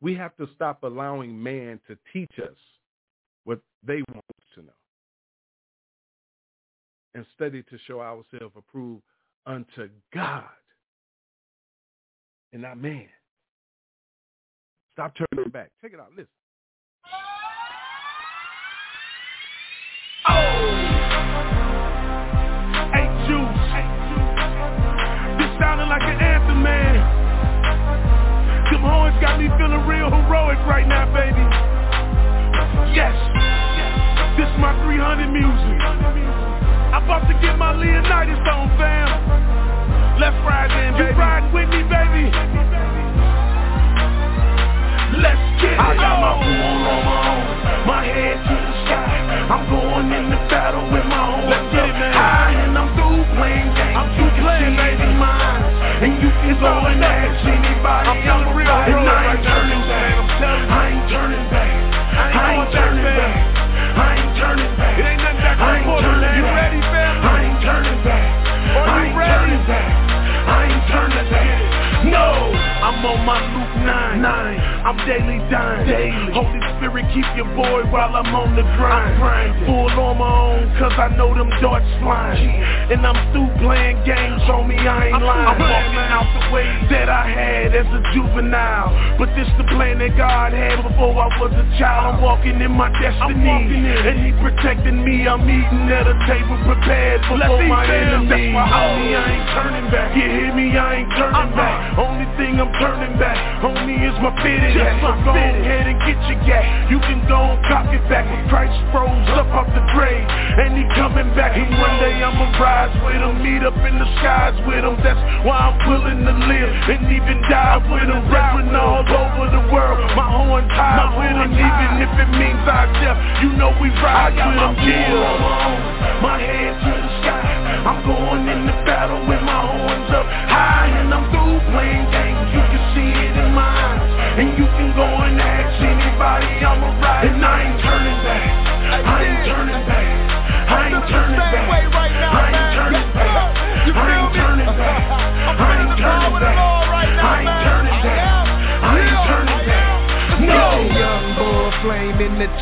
We, have to stop allowing man to teach us what they want to know and study to show ourselves approved unto God and not man. Stop turning back. Check it out. Listen. This sounding like an anthem, man. Them horns got me feeling real heroic right now, baby. Yes. This my 300 music. I'm about to get my Leonidas on, fam. Let's ride in, baby. You riding with me, baby? Let's get it. I got my on my own, my head to the sky. I'm going in the battle with my own. Let's get it, man. High and I'm through playing games. I'm through you playing, baby. mine, and you can go and ask anybody. I'm feeling real and heroic I right ain't now, turning man. back. I'm telling you. I ain't turning on my Luke 9. nine. I'm daily dying. Daily. Holy Spirit, keep your boy while I'm on the grind. Full on my own, cause I know them darts flying. And I'm through playing games, on me, I ain't lying. I'm walking out the way that I had as a juvenile. But this the plan that God had before I was a child. I'm walking in my destiny. And he protecting me. I'm eating at a table prepared for my enemies. That's why I- Homie, I ain't turning back. You hear me? I ain't turning Uh-uh. back. Only thing I'm turning back, homie, is my fitted hat. So go ahead and get your gat. You can go and cock it back. When Christ rose up off the grave, and he coming back. And one day I'ma rise with him, meet up in the skies with him. That's why I'm willing to live and even die with him. Reverend all over the world, my horn tied with him. Even if it means I death, you know we ride with him. Yeah. My head to the sky. I'm going in the battle with my horns up high and I'm through playing games. And you can go and ask anybody I'm a ride. And I ain't turning back.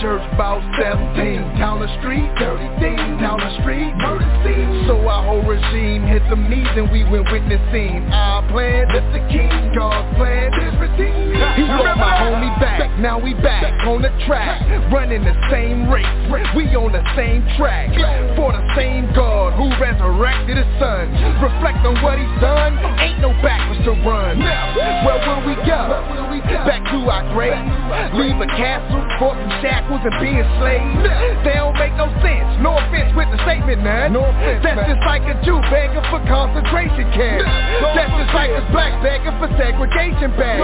Church about 17 Down the street, dirty things Down the street, murder scene. So our whole regime hit the knees and we went witnessing. Our plan, this the king God's plan, this redeemed He brought my homie back, now we back on the track Running the same race, we on the same track For the same God who resurrected his son. Reflect on what he's done, ain't no backwards to run. Where will we go? Back to our grave Leave a castle, caught in shackles and being slaves They don't make no sense, no offense with the statement, man. No offense, That's just like a Jew begging for concentration camps That's just like a black begging for segregation bags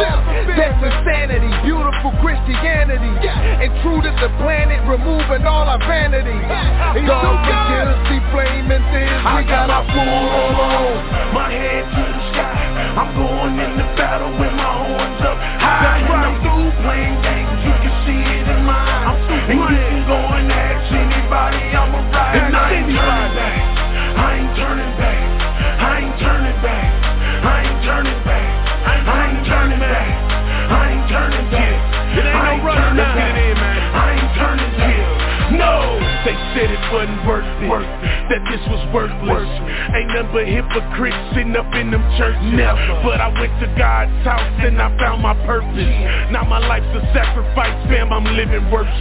That's insanity, beautiful Christianity. And true to the planet, removing all our vanity. God, we us, see flaming things We got our full on, my head to the sky. I'm going in the battle with worthless. Nothing but hypocrites sitting up in them churches. Never. But I went to God's house and I found my purpose. Now my life's a sacrifice, fam. I'm living worship.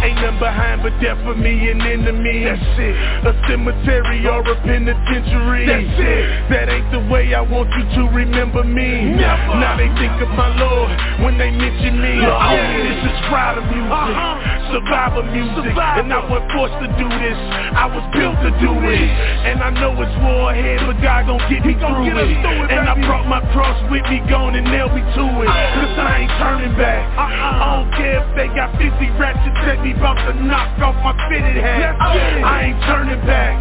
Ain't nothing behind but death for me and enemies. That's it. A cemetery or a penitentiary. That's it. That ain't the way I want you to remember me. Never. Now they think of my Lord when they mention me. Oh, this is rider music, uh-huh. survivor music, and I wasn't forced to do this. I was built to do it, and I know it's war ahead, but God gon' get me through get it. through it, And I brought my cross with me, gone and nail me to it. Uh-uh. Cause uh-uh. I ain't turning back. I don't care if they got 50 ratchets at me, about to knock off my fitted hat. I ain't turning back.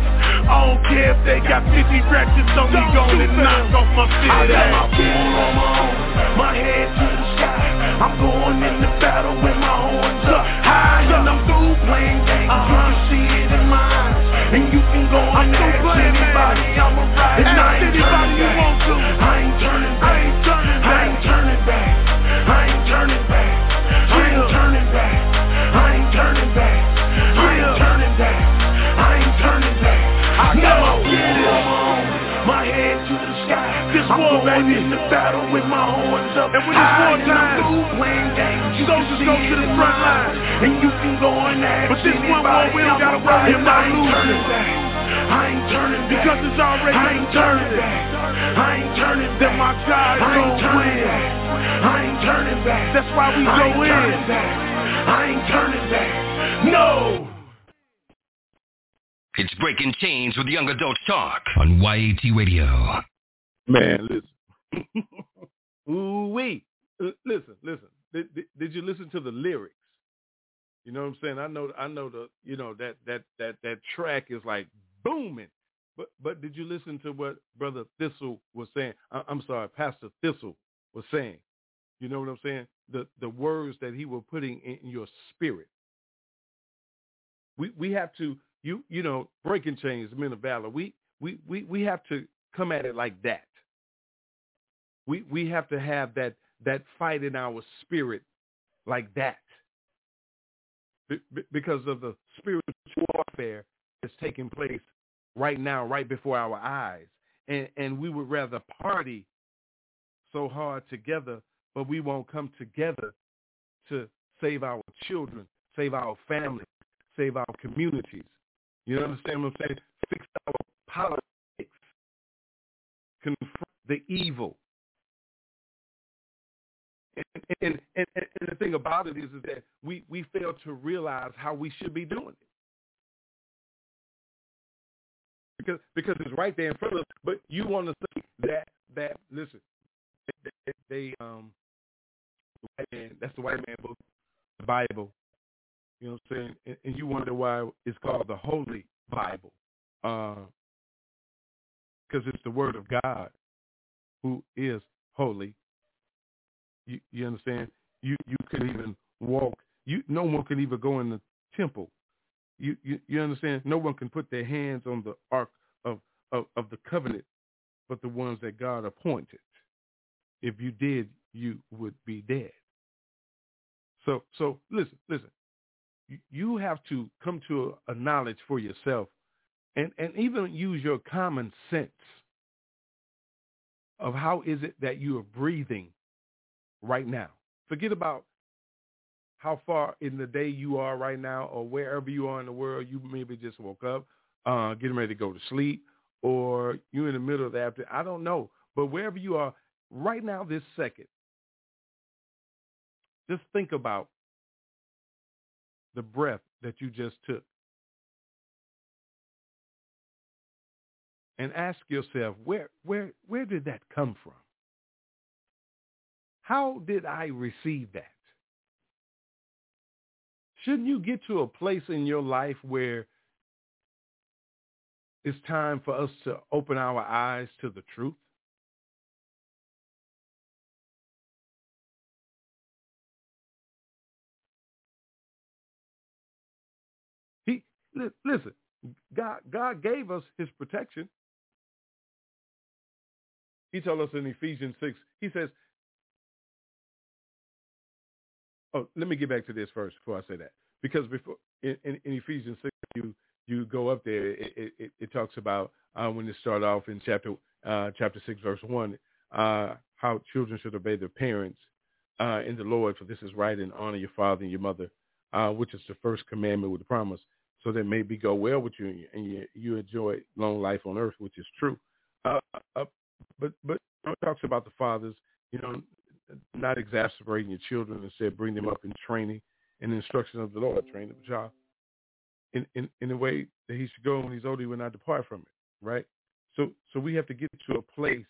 I don't care if they got 50 ratchets on me, gone and knock off my fitted hat. I got my full on my own, my head to the sky. I'm going in the battle with my horns up high, and I'm through playing games. I'm too good I'm a ride. It's not anybody you want to. I ain't turning back. I ain't turning back. I ain't turning back. I ain't turning back. I ain't turning back. I ain't turning back. I ain't turning back. I ain't turning back. I got my on. My head to the sky. This I'm going baby. into battle with my horns up. And when it's war time, playing games. You soldiers go to the front line, and you can go in there. But this one war, we don't gotta worry about losing turning back. I ain't turning back. Because it's already I ain't turning back. I ain't turning back. that my God I ain't gonna turning win. back. I ain't turning back. That's why we I go ain't in. turning back. I ain't turning back. No. It's Breaking Chains with Young Adult Talk on YAT Radio. Man, listen. Ooh wee. L- uh, Listen, listen. Did, did, did you listen to the lyrics? You know what I'm saying? I know, I know the, you know that that that that track is like booming. But but did you listen to what Brother Thi'sl was saying? I, I'm sorry, Pastor Thi'sl was saying. You know what I'm saying? The the words that he was putting in your spirit. We we have to you you know breaking chains, men of valor. We we we we have to come at it like that. We we have to have that that fight in our spirit like that. Be- be- because of the spiritual warfare that's taking place right now, right before our eyes. And and we would rather party so hard together, but we won't come together to save our children, save our families, save our communities. You understand what I'm saying? Fix our politics. Confront the evil. And, and, and, and the thing about it is, is that we, we fail to realize how we should be doing it. Because because it's right there in front of us, but you want to say that that listen, they, they um white man, that's the white man book, the Bible. You know what I'm saying? And, and you wonder why it's called the Holy Bible. Because it's the Word of God who is holy. You, you understand? You you can even walk. You no one can even go in the temple. You, you you understand? No one can put their hands on the ark of, of, of the covenant, but the ones that God appointed. If you did, you would be dead. So so listen listen. You, have to come to a, a knowledge for yourself, and and even use your common sense of how is it that you are breathing right now. Forget about how far in the day you are right now or wherever you are in the world. You maybe just woke up, uh, getting ready to go to sleep, or you're in the middle of the afternoon. I don't know. But wherever you are right now, this second, just think about the breath that you just took. And ask yourself, where, where, where did that come from? How did I receive that? Shouldn't you get to a place in your life where it's time for us to open our eyes to the truth? He li- listen, God God gave us his protection. He told us in Ephesians 6, he says, Oh, let me get back to this first before I say that. Because before in, in, in Ephesians 6, you you go up there, it, it, it talks about uh, when it start off in chapter uh, chapter 6, verse 1, uh, how children should obey their parents uh, in the Lord, for this is right, and honor your father and your mother, uh, which is the first commandment with the promise, so that maybe go well with you and you, you, you enjoy long life on earth, which is true. Uh, but but it talks about the fathers, you know, not exasperating your children, instead bring them up in training and instruction of the Lord, train a child in, in, in the way that he should go when he's older, he will not depart from it, right? So so we have to get to a place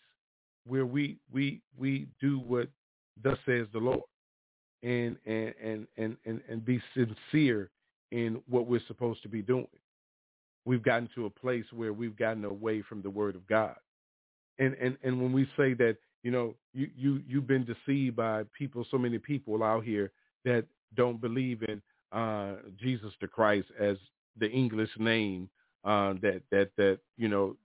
where we we we do what thus says the Lord and and and and and, and be sincere in what we're supposed to be doing. We've gotten to a place where we've gotten away from the word of God. And and and when we say that, you know, you you you've been deceived by people, so many people out here that don't believe in uh Jesus the Christ as the English name uh that that that you know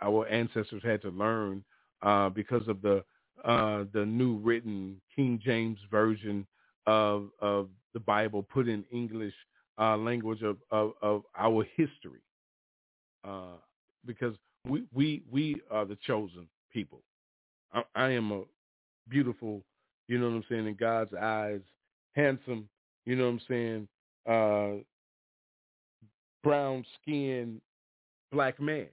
our ancestors had to learn uh because of the uh the new written King James version of of the Bible put in English uh language of of, of our history uh because we we we are the chosen people. I, I am a beautiful, you know what I'm saying, in God's eyes, handsome, you know what I'm saying, uh, brown skinned black man.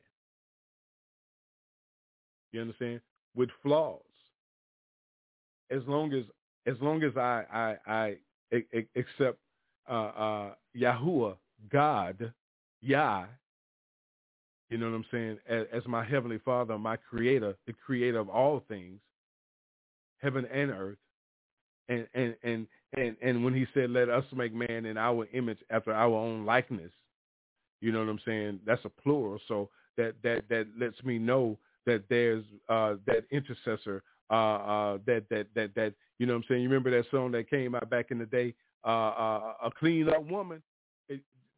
You understand? With flaws. As long as as long as I I, I accept uh, uh, Yahuwah, God, Yah, you know what I'm saying, as, as my heavenly Father, my Creator, the Creator of all things, heaven and earth, and and and and and when He said, "Let us make man in our image after our own likeness," you know what I'm saying? That's a plural, so that that that lets me know that there's uh, that intercessor uh, uh, that that that that you know what I'm saying. You remember that song that came out back in the day, uh, uh, a clean up woman.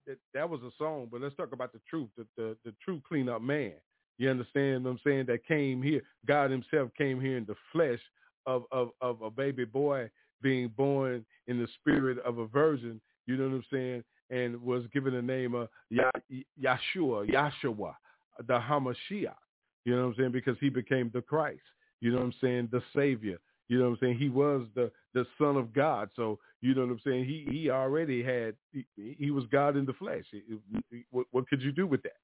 It, that was a song, but let's talk about the truth, the the, the true clean up man. You understand what I'm saying? That came here. God Himself came here in the flesh of of of a baby boy being born in the spirit of a virgin. You know what I'm saying? And was given the name of Yahshua, Yahshua, the Hamashiach. You know what I'm saying? Because he became the Christ. You know what I'm saying? The Savior. You know what I'm saying? He was the the Son of God. So you know what I'm saying? He he already had he, he was God in the flesh. What, what could you do with that?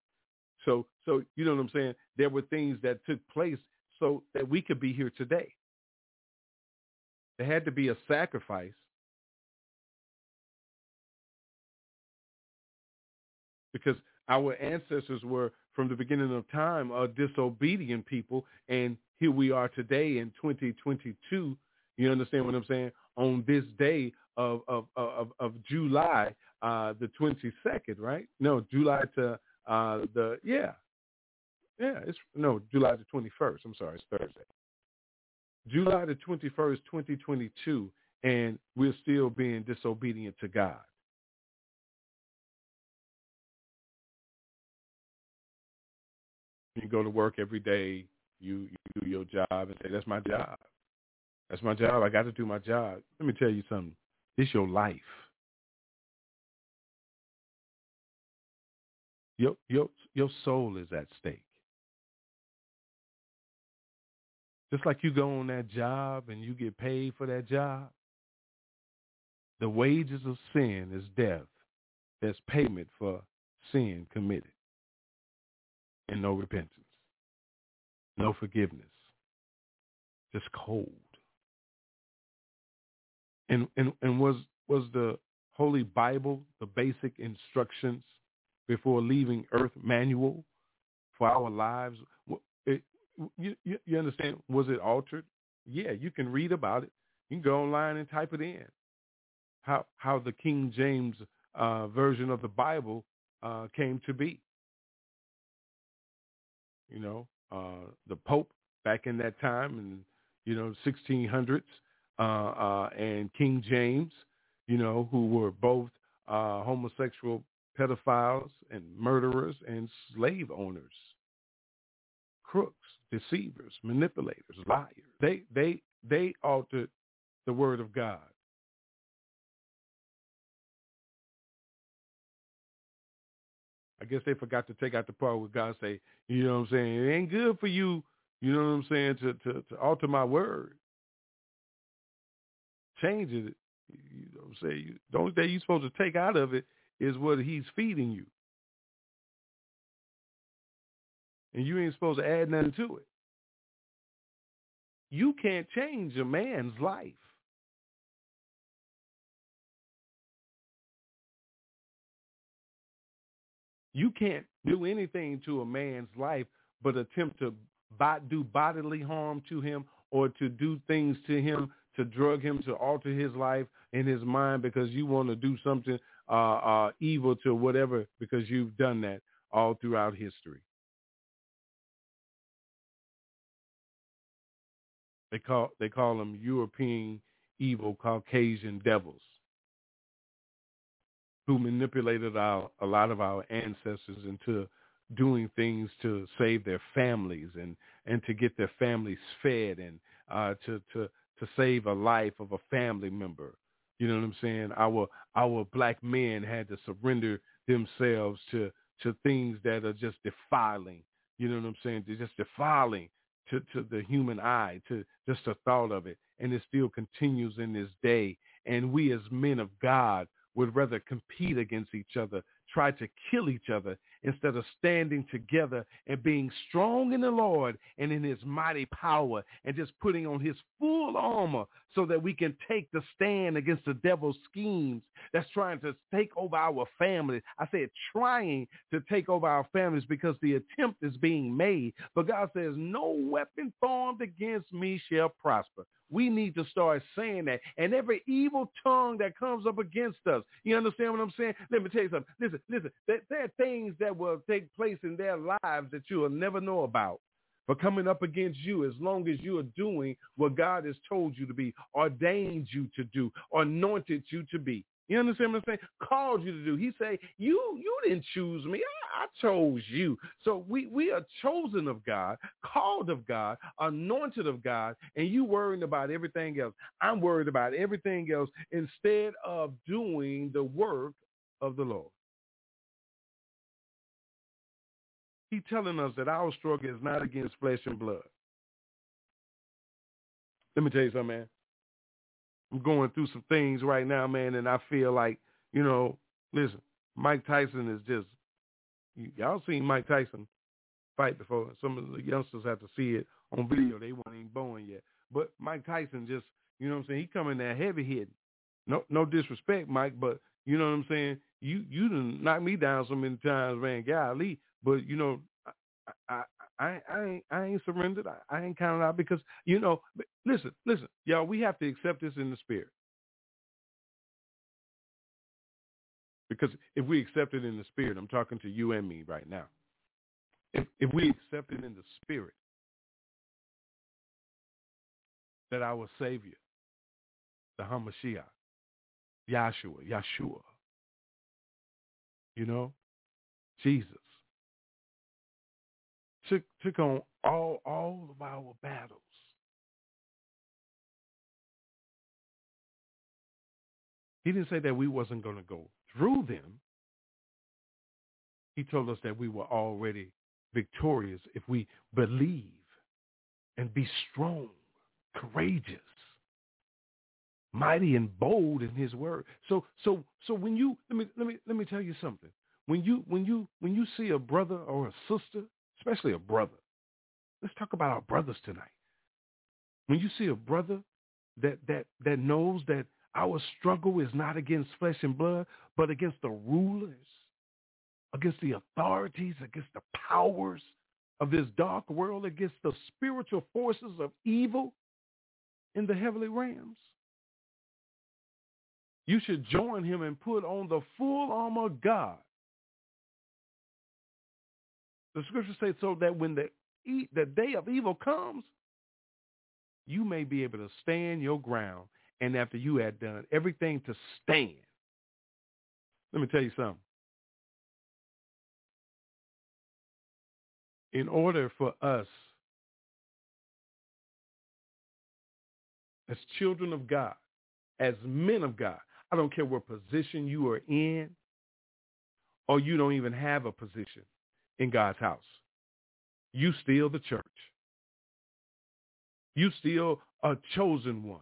So so you know what I'm saying? There were things that took place so that we could be here today. There had to be a sacrifice. Because our ancestors were from the beginning of time a disobedient people and here we are today in 2022 you understand what i'm saying on this day of of of, of july uh the 22nd right? No july to uh the yeah. Yeah it's no july the 21st i'm sorry it's thursday. July the 21st 2022 and we're still being disobedient to god. You go to work every day. You, you do your job and say, that's my job. That's my job. I got to do my job. Let me tell you something. It's your life. Your, your, your soul is at stake. Just like you go on that job and you get paid for that job, the wages of sin is death. There's payment for sin committed and no repentance, no forgiveness, just cold. And and and was was the Holy Bible the basic instructions before leaving Earth manual for our lives? It, you, you, understand? Was it altered? Yeah, you can read about it. You can go online and type it in. How how the King James uh, version of the Bible uh, came to be you know, uh, the Pope back in that time in, you know, 1600s, uh, uh, and King James, you know, who were both uh, homosexual pedophiles and murderers and slave owners, crooks, deceivers, manipulators, liars. They they they altered the word of God. I guess they forgot to take out the part where God say, you know what I'm saying, it ain't good for you, you know what I'm saying, to to, to alter my word. Change it. You know what I'm saying? The only thing you're supposed to take out of it is what he's feeding you. And you ain't supposed to add nothing to it. You can't change a man's life. You can't do anything to a man's life but attempt to do bodily harm to him or to do things to him to drug him to alter his life and his mind because you want to do something uh, uh, evil to whatever because you've done that all throughout history. They call they call them European evil Caucasian devils who manipulated our, a lot of our ancestors into doing things to save their families and, and to get their families fed and uh, to, to, to save a life of a family member. You know what I'm saying? Our our black men had to surrender themselves to to things that are just defiling. You know what I'm saying? They're just defiling to, to the human eye, to just the thought of it. And it still continues in this day. And we as men of God would rather compete against each other, try to kill each other instead of standing together and being strong in the Lord and in his mighty power and just putting on his full armor so that we can take the stand against the devil's schemes that's trying to take over our families. I said trying to take over our families because the attempt is being made. But God says, no weapon formed against me shall prosper. We need to start saying that. And every evil tongue that comes up against us, you understand what I'm saying? Let me tell you something. Listen, listen, there, there are things that will take place in their lives that you will never know about for coming up against you as long as you are doing what God has told you to be, ordained you to do, anointed you to be. You understand what I'm saying? Called you to do. He say, you you didn't choose me. I, I chose you. So we, we are chosen of God, called of God, anointed of God, and you worrying about everything else. I'm worried about everything else instead of doing the work of the Lord. He's telling us that our struggle is not against flesh and blood. Let me tell you something, man. I'm going through some things right now, man, and I feel like, you know, listen, Mike Tyson is just, y'all seen Mike Tyson fight before. Some of the youngsters have to see it on video. They weren't even born yet. But Mike Tyson just, you know what I'm saying, he coming there heavy hitting. No no disrespect, Mike, but you know what I'm saying? You you done knocked me down so many times, man, golly. But you know, I, I, I ain't, I ain't surrendered. I, I ain't counted out because you know. Listen, listen, y'all. We have to accept this in the spirit because if we accept it in the spirit, I'm talking to you and me right now. If if we accept it in the spirit that our Savior, the Hamashiach, Yahshua, Yeshua, you know, Jesus, took took on all all of our battles. He didn't say that we wasn't going to go through them. He told us that we were already victorious if we believe and be strong, courageous, mighty and bold in his word. So so so when you let me let me let me tell you something. When you when you when you see a brother or a sister especially a brother. Let's talk about our brothers tonight. When you see a brother that that that knows that our struggle is not against flesh and blood, but against the rulers, against the authorities, against the powers of this dark world, against the spiritual forces of evil in the heavenly realms. You should join him and put on the full armor of God the scriptures say so that when the the day of evil comes, you may be able to stand your ground. And after you had done everything to stand, let me tell you something. In order for us as children of God, as men of God, I don't care what position you are in, or you don't even have a position in God's house. You still the church. You still a chosen one,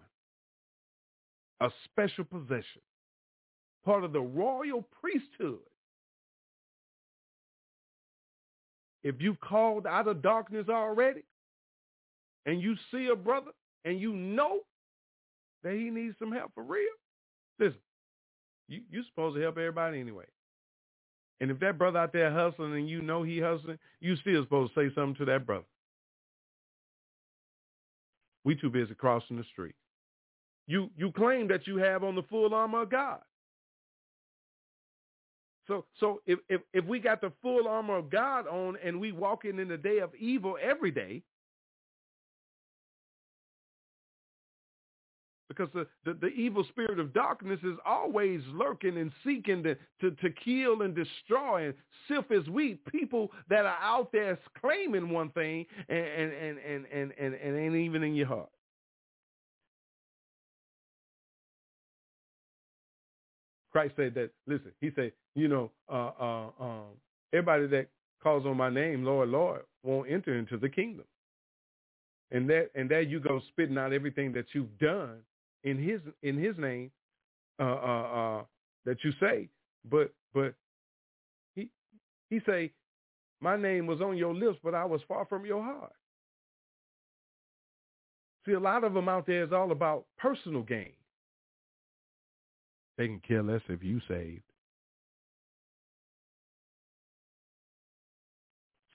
a special possession, part of the royal priesthood. If you've called out of darkness already and you see a brother and you know that he needs some help for real, listen, you, you're supposed to help everybody anyway. And if that brother out there hustling and you know he hustling, you still supposed to say something to that brother. We too busy crossing the street. You you claim that you have on the full armor of God. So so if, if, if we got the full armor of God on and we walking in the day of evil every day, because the, the, the, evil spirit of darkness is always lurking and seeking to, to, to kill and destroy and sift as wheat people that are out there claiming one thing and, and, and, and, and, and, and ain't even in your heart. Christ said that, listen, he said, you know, uh, uh, um, everybody that calls on my name, Lord, Lord, won't enter into the kingdom. and that and there you go spitting out everything that you've done in his in his name uh uh uh that you say but but he he say my name was on your lips but i was far from your heart see a lot of them out there is all about personal gain they can care less if you saved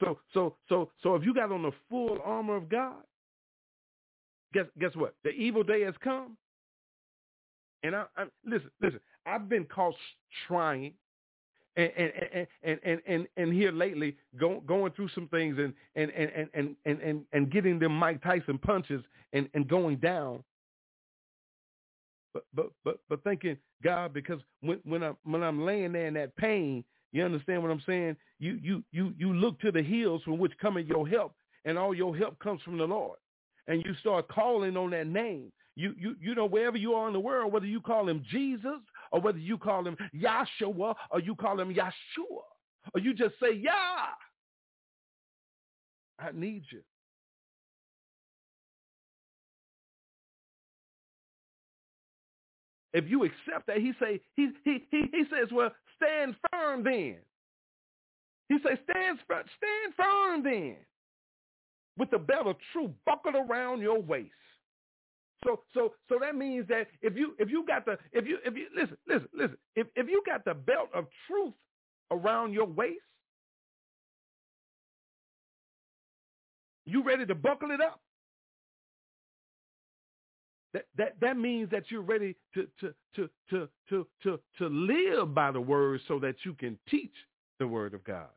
so so so so if you got on the full armor of god guess guess what? The evil day has come. And I, I listen, listen. I've been caught trying, and and and and and, and, and here lately, go, going through some things and and and and and and, and getting them Mike Tyson punches and and going down. But but but but thinking God, because when when I'm when I'm laying there in that pain, you understand what I'm saying? You you you you look to the hills from which cometh your help, and all your help comes from the Lord and you start calling on that name. You, you, you know, wherever you are in the world, whether you call him Jesus or whether you call him Yahshua or you call him Yeshua or you just say, Yah, I need you. If you accept that, he say he he he, he says, well, stand firm then. He says, stand stand firm then with the belt of truth buckled around your waist. So so so that means that if you if you got the if you if you listen listen listen if if you got the belt of truth around your waist, you ready to buckle it up. That that that means that you're ready to to to to to to to live by the word so that you can teach the word of God.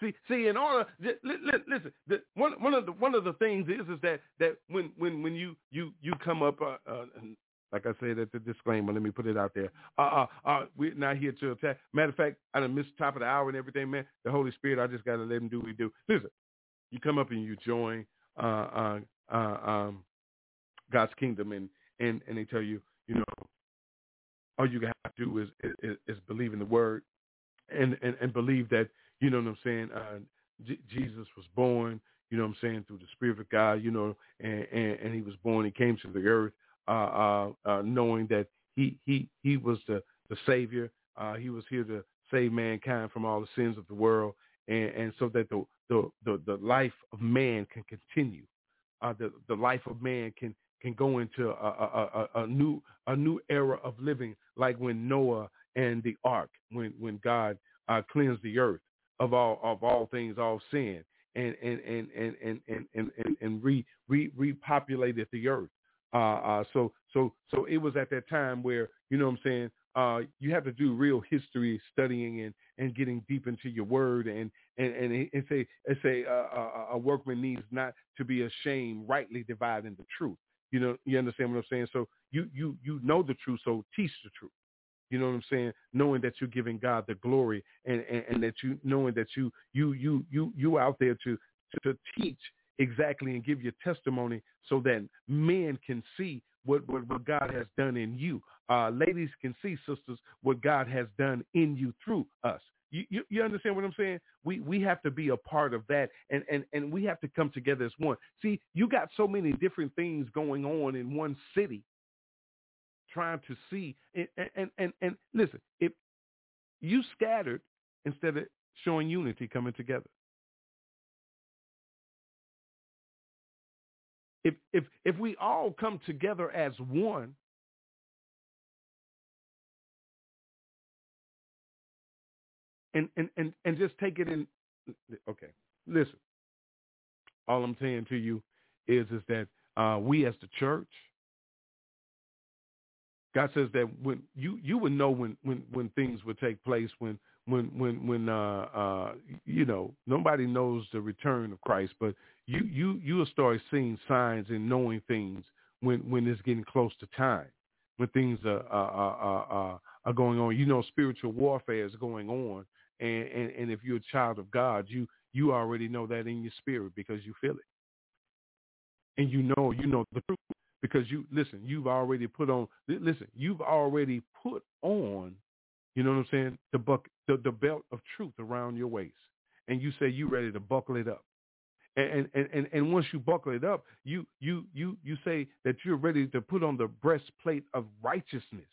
See, see, in order, listen. One one of the one of the things is is that that when when when you you you come up, uh, uh, like I said at the disclaimer, let me put it out there. Uh, uh, uh, we're not here to attack. Matter of fact, I done missed the top of the hour and everything, man. The Holy Spirit, I just got to let him do what he do. Listen, you come up and you join uh, uh, uh, um, God's kingdom, and and and they tell you, you know, all you have to do is is, is believe in the word, and and and believe that you know what I'm saying? Uh, J- Jesus was born, you know what I'm saying, through the Spirit of God, you know, and, and, and he was born, he came to the earth, uh, uh, uh, knowing that he, he, he was the, the Savior. Uh, he was here to save mankind from all the sins of the world. And, and so that the, the, the, the life of man can continue. Uh, the, the life of man can, can go into a, a, a, a new a new era of living, like when Noah and the ark, when when God uh, cleansed the earth, of all of all things, all sin, and and and and and and and, and, and re, re repopulated the earth. Uh, uh, so so so it was at that time where you know what I'm saying. Uh, you have to do real history studying and, and getting deep into your word and and and, and say say a, a workman needs not to be ashamed, rightly dividing the truth. You know, you understand what I'm saying. So you you you know the truth, so teach the truth. You know what I'm saying? Knowing that you're giving God the glory and, and, and that you knowing that you you you you you out there to, to teach exactly and give your testimony so that men can see what, what, what God has done in you. Uh, ladies can see, sisters, what God has done in you through us. You, you, you understand what I'm saying? We we have to be a part of that, and, and and we have to come together as one. See, you got so many different things going on in one city trying to see. And, and, and, and listen, if you scattered instead of showing unity coming together. If, if, if we all come together as one, and, and, and, and just take it in, okay, listen, all I'm saying to you is, is that uh, we as the church, God says that when you you would know when when when things would take place when when when when uh uh you know nobody knows the return of Christ but you you you will start seeing signs and knowing things when when it's getting close to time when things are are are, are, are going on. You know spiritual warfare is going on and, and and if you're a child of God you you already know that in your spirit because you feel it. And you know you know the truth because you listen, you've already put on listen, you've already put on, you know what I'm saying, the buck the, the belt of truth around your waist. And you say you're ready to buckle it up. And, and, and, and once you buckle it up, you, you, you, you say that you're ready to put on the breastplate of righteousness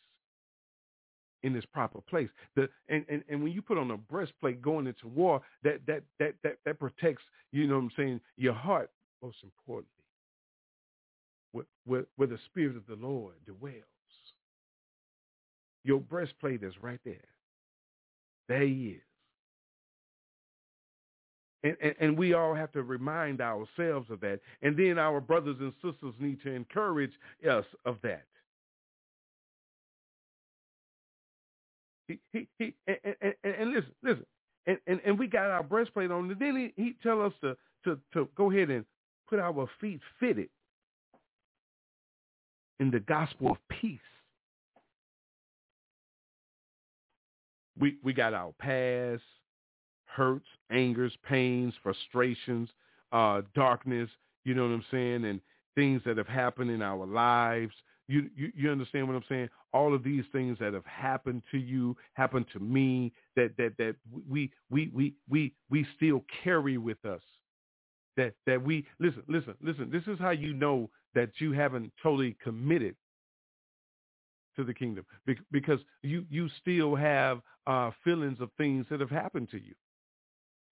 in its proper place. The, and, and, and when you put on a breastplate going into war, that, that, that, that, that protects, you know what I'm saying, your heart, most importantly, where, where, the Spirit of the Lord dwells. Your breastplate is right there. There he is. And, and, and, we all have to remind ourselves of that. And then our brothers and sisters need to encourage us of that. He, he, he, and, and, and listen, listen. And, and, and we got our breastplate on. And then he, he tell us to, to, to go ahead and put our feet fitted in the gospel of peace. We, we got our past, hurts, angers, pains, frustrations, uh, darkness, you know what I'm saying, and things that have happened in our lives. You, you you understand what I'm saying? All of these things that have happened to you, happened to me, that that that we we we we we still carry with us. That that we listen, listen, listen. This is how you know that you haven't totally committed to the kingdom because you you still have uh, feelings of things that have happened to you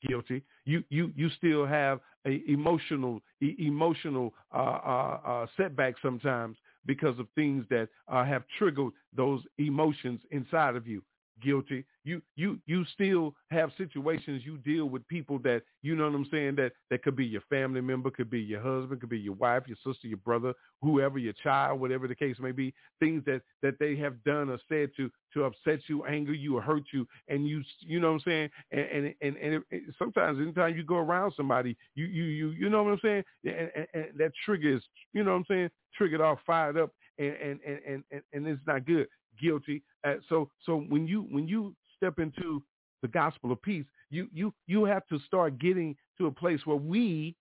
guilty. You you you still have a emotional e- emotional uh, uh, uh, setback sometimes because of things that uh, have triggered those emotions inside of you guilty. You you you still have situations you deal with people that you know what I'm saying that that could be your family member, could be your husband, could be your wife, your sister, your brother, whoever, your child, whatever the case may be. Things that that they have done or said to to upset you, anger you, or hurt you, and you you know what I'm saying. And and and, and it, sometimes anytime you go around somebody, you you you you know what I'm saying, and, and, and that trigger is you know what I'm saying, triggered off, fired up, and and and and, and it's not good guilty. Uh, so so when you when you step into the gospel of peace, you you you have to start getting to a place where we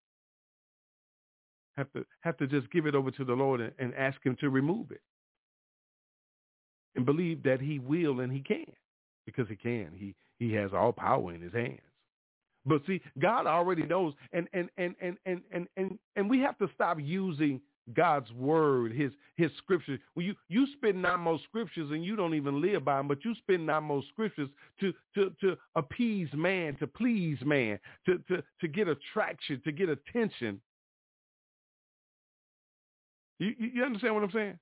have to have to just give it over to the Lord and, and ask him to remove it. And believe that he will and he can. Because he can. He he has all power in his hands. But see, God already knows and and and and and and and, and we have to stop using God's word, his his scriptures. Well, you you spend not most scriptures and you don't even live by them, but you spend not most scriptures to to to appease man, to please man, to to to get attraction, to get attention. You you understand what I'm saying?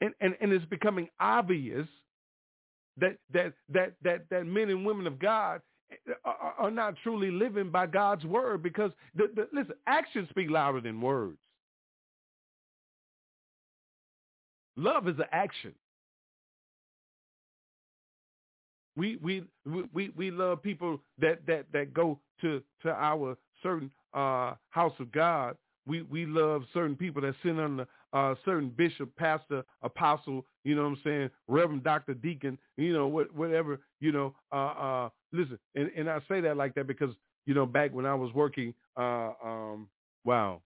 And and and it's becoming obvious that that that that that men and women of God are not truly living by God's word because the, the, listen, actions speak louder than words. Love is an action. We we we we love people that that that go to to our certain uh, house of God. We we love certain people that sit under uh, certain bishop, pastor, apostle. You know what I'm saying? Reverend, doctor, deacon. You know what whatever. You know uh, uh, listen, and, and I say that like that because, you know, back when I was working, uh, um, wow,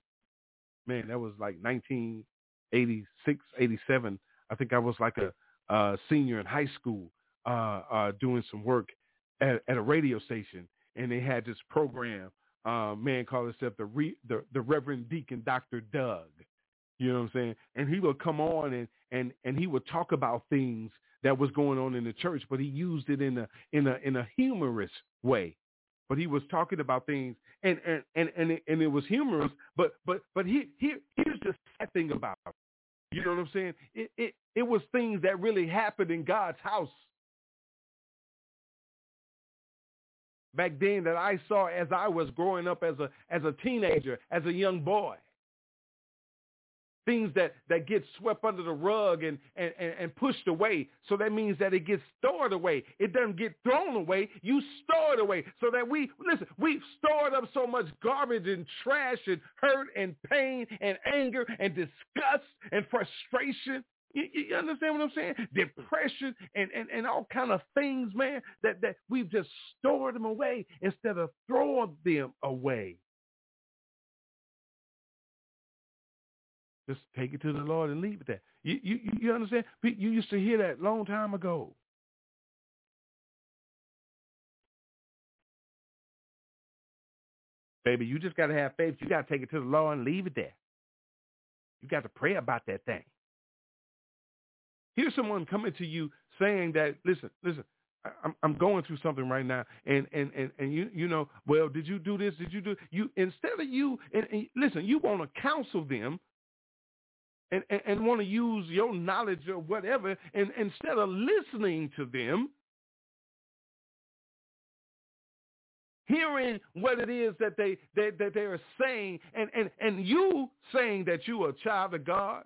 man, that was like 1986, 87. I think I was like a, a senior in high school uh, uh, doing some work at, at a radio station, and they had this program. Uh, man called himself the, Re, the the Reverend Deacon Dr. Doug. You know what I'm saying? And he would come on and and and he would talk about things that was going on in the church, but he used it in a in a in a humorous way. But he was talking about things, and and and and it, and it was humorous. But but but he, here here's the sad thing about it. You know what I'm saying? It it it was things that really happened in God's house back then that I saw as I was growing up as a as a teenager, as a young boy things that, that get swept under the rug and, and, and, pushed away. So that means that it gets stored away. It doesn't get thrown away. You store it away so that we, listen, we've stored up so much garbage and trash and hurt and pain and anger and disgust and frustration. You, you understand what I'm saying? Depression and, and, and all kind of things, man, that, that we've just stored them away instead of throwing them away. Just take it to the Lord and leave it there. You, you, you understand? You used to hear that long time ago. baby. You just got to have faith. You got to take it to the Lord and leave it there. You got to pray about that thing. Here's someone coming to you saying that, listen, listen, I'm I'm going through something right now, and and and and you you know, well, did you do this? Did you do you instead of you and, and listen, you want to counsel them, and and, and want to use your knowledge or whatever, and instead of listening to them, hearing what it is that they, they that they are saying, and and and you saying that you are a child of God,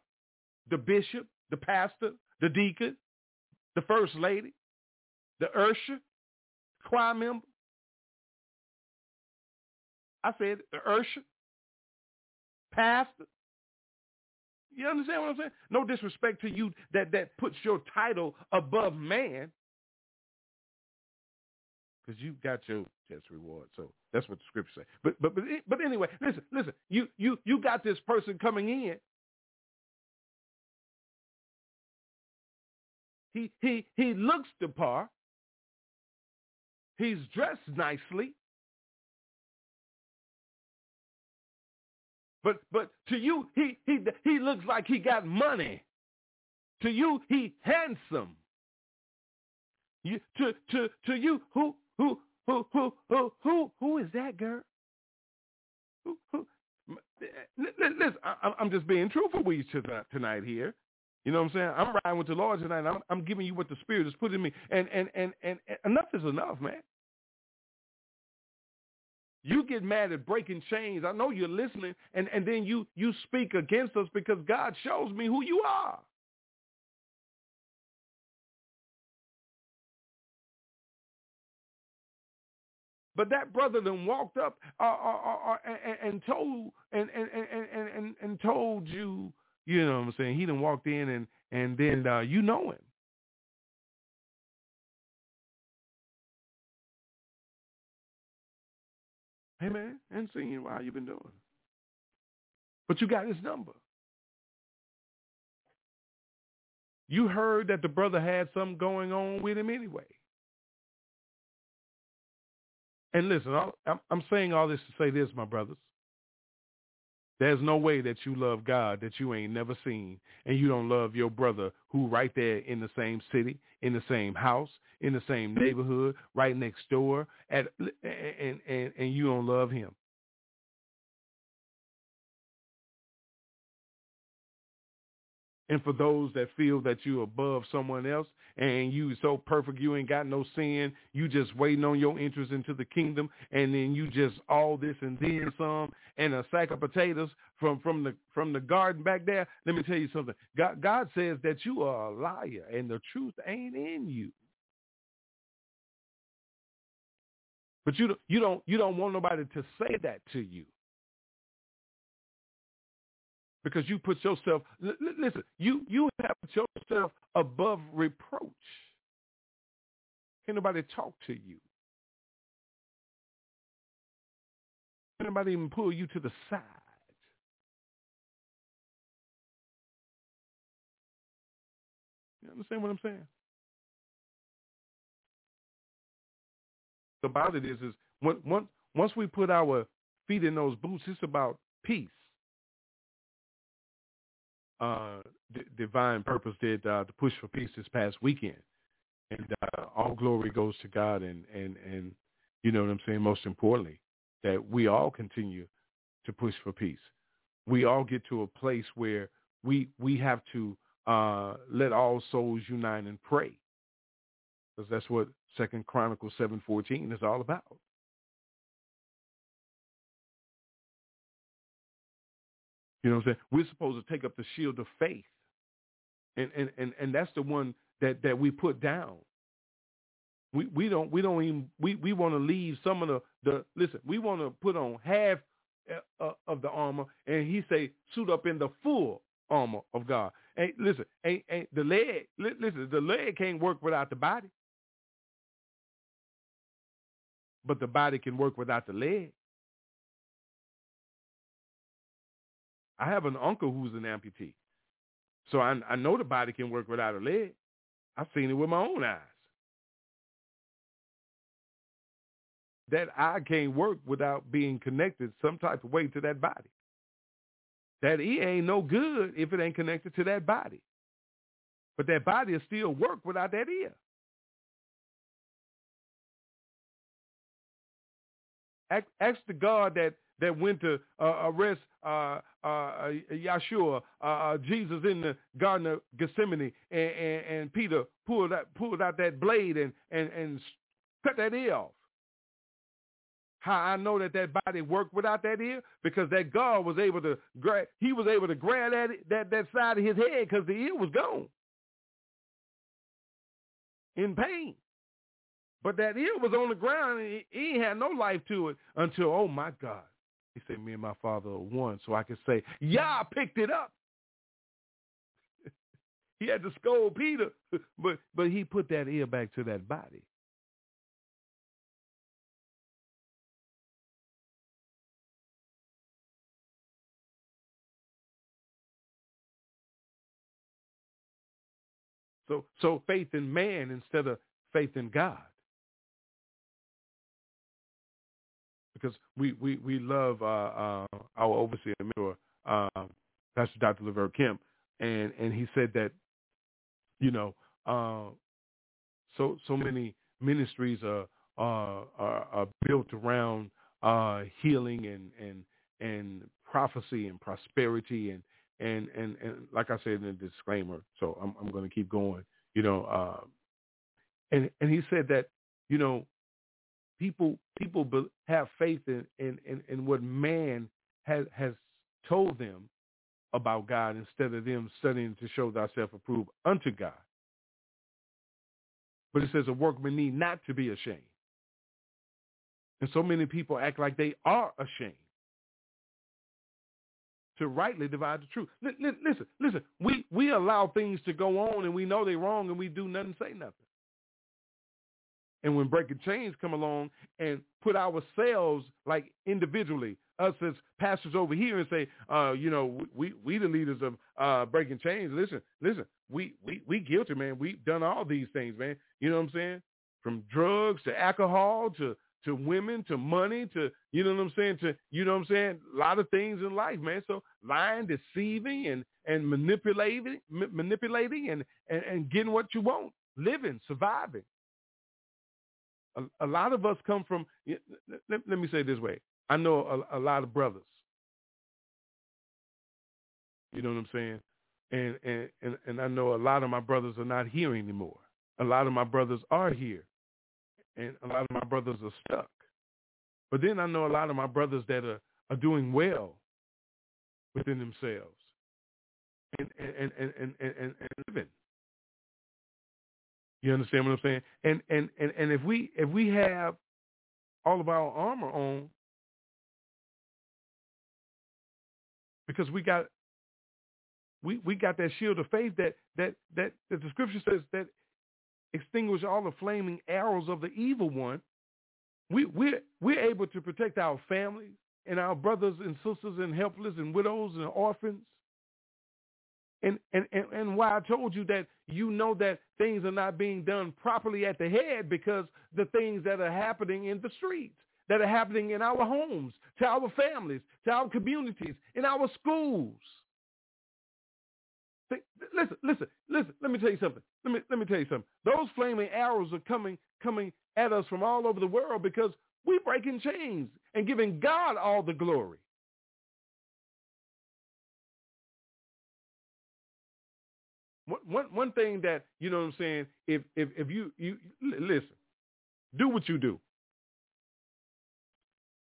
the bishop, the pastor, the deacon, the first lady the usher, choir member. I said the usher, pastor. You understand what I'm saying? No disrespect to you that, that puts your title above man. Because you got your just reward. So that's what the scripture says. But but but but anyway, listen, listen. You you you got this person coming in. He he he looks the part. He's dressed nicely. But but to you, he he he looks like he got money. To you, he handsome. You, to to to you, who who who who who who who is that girl? Who who? Eh, listen, I'm just being truthful with you tonight here. You know what I'm saying? I'm riding with the Lord tonight. I'm, I'm giving you what the Spirit has put in me, and and and and enough is enough, man. You get mad at breaking chains. I know you're listening, and and then you you speak against us because God shows me who you are. But that brother then walked up uh, uh, uh, uh and, and, told and and, and and and told you you know what I'm saying? He then walked in and and then uh, you know him. Hey man, and seeing you how you been doing. But you got his number. You heard that the brother had something going on with him anyway. And listen, I'm saying all this to say this, my brothers. There's no way that you love God that you ain't never seen, and you don't love your brother who right there in the same city, in the same house, in the same neighborhood, right next door, at and and and you don't love him. And for those that feel that you're above someone else and you so perfect you ain't got no sin, you just waiting on your entrance into the kingdom and then you just all this and then some and a sack of potatoes from, from the from the garden back there. Let me tell you something. God, God says that you are a liar and the truth ain't in you. But you you don't you don't want nobody to say that to you because you put yourself listen you you have put yourself above reproach. Can nobody talk to you? Can nobody even pull you to the side? You understand what i'm saying? About it is is once once we put our feet in those boots it's about peace uh, D- Divine Purpose did uh, the Push for Peace this past weekend, and uh, all glory goes to God, and and and you know what I'm saying. Most importantly, that we all continue to push for peace. We all get to a place where we we have to uh, let all souls unite and pray, because that's what Second Chronicles seven fourteen is all about. You know what I'm saying? We're supposed to take up the shield of faith. And and and, and that's the one that, that we put down. We we don't we don't even we, we want to leave some of the, the listen, we want to put on half uh, uh, of the armor and he say suit up in the full armor of God. Hey, listen, ain't, ain't the leg listen, the leg can't work without the body. But the body can work without the leg. I have an uncle who's an amputee. So I, I know the body can work without a leg. I've seen it with my own eyes. that eye can't work without being connected some type of way to that body. That ear ain't no good if it ain't connected to that body. But that body will still work without that ear. Ask, ask the God that, that went to uh, arrest uh, uh, Yeshua, uh, uh, Jesus in the Garden of Gethsemane, and, and, and Peter pulled out, pulled out that blade and, and, and cut that ear off. How I know that that body worked without that ear? Because that God was able to grab, he was able to grab that, that, that side of his head because the ear was gone in pain. But that ear was on the ground and he had no life to it until, oh my God. He said, me and my father are one. So I could say, yeah, I picked it up. he had to scold Peter, but, but he put that ear back to that body. So, so faith in man instead of faith in God. Because we, we, we love uh, uh, our overseer mentor, uh, Pastor Dr. Laverne Kemp, and, and he said that, you know, uh, so so many ministries are are, are built around uh, healing and and and prophecy and prosperity and and and and like I said in the disclaimer, so I'm I'm going to keep going. You know, uh, and and he said that you know people people have faith in, in in in what man has has told them about God instead of them studying to show thyself approved unto God. But it says a workman need not to be ashamed. And so many people act like they are ashamed to rightly divide the truth. L- listen, listen. We we allow things to go on and we know they're wrong and we do nothing, say nothing. And when breaking chains come along and put ourselves like individually, us as pastors over here and say, uh, you know, we we the leaders of uh, breaking chains. Listen, listen, we we we guilty, man. We've done all these things, man. You know what I'm saying? From drugs to alcohol to to women, to money, to you know what I'm saying, to you know what I'm saying, a lot of things in life, man. So lying, deceiving, and and manipulating, manipulating, and, and and getting what you want, living, surviving. A, a lot of us come from. Let, let me say it this way: I know a, a lot of brothers. You know what I'm saying, and and and and I know a lot of my brothers are not here anymore. A lot of my brothers are here and a lot of my brothers are stuck. But then I know a lot of my brothers that are, are doing well within themselves and and and and, and, and, and living. You understand what I'm saying? And, and and and if we if we have all of our armor on because we got we we got that shield of faith that that that, that the scripture says that extinguish all the flaming arrows of the evil one, we, we're, we're able to protect our families and our brothers and sisters and helpless and widows and orphans. And, and, and, and why I told you that you know that things are not being done properly at the head because the things that are happening in the streets, that are happening in our homes, to our families, to our communities, in our schools. Listen, listen, listen. Let me tell you something. Let me let me tell you something. Those flaming arrows are coming coming at us from all over the world because we're breaking chains and giving God all the glory. One one thing that you know what I'm saying. If if if you you listen, do what you do.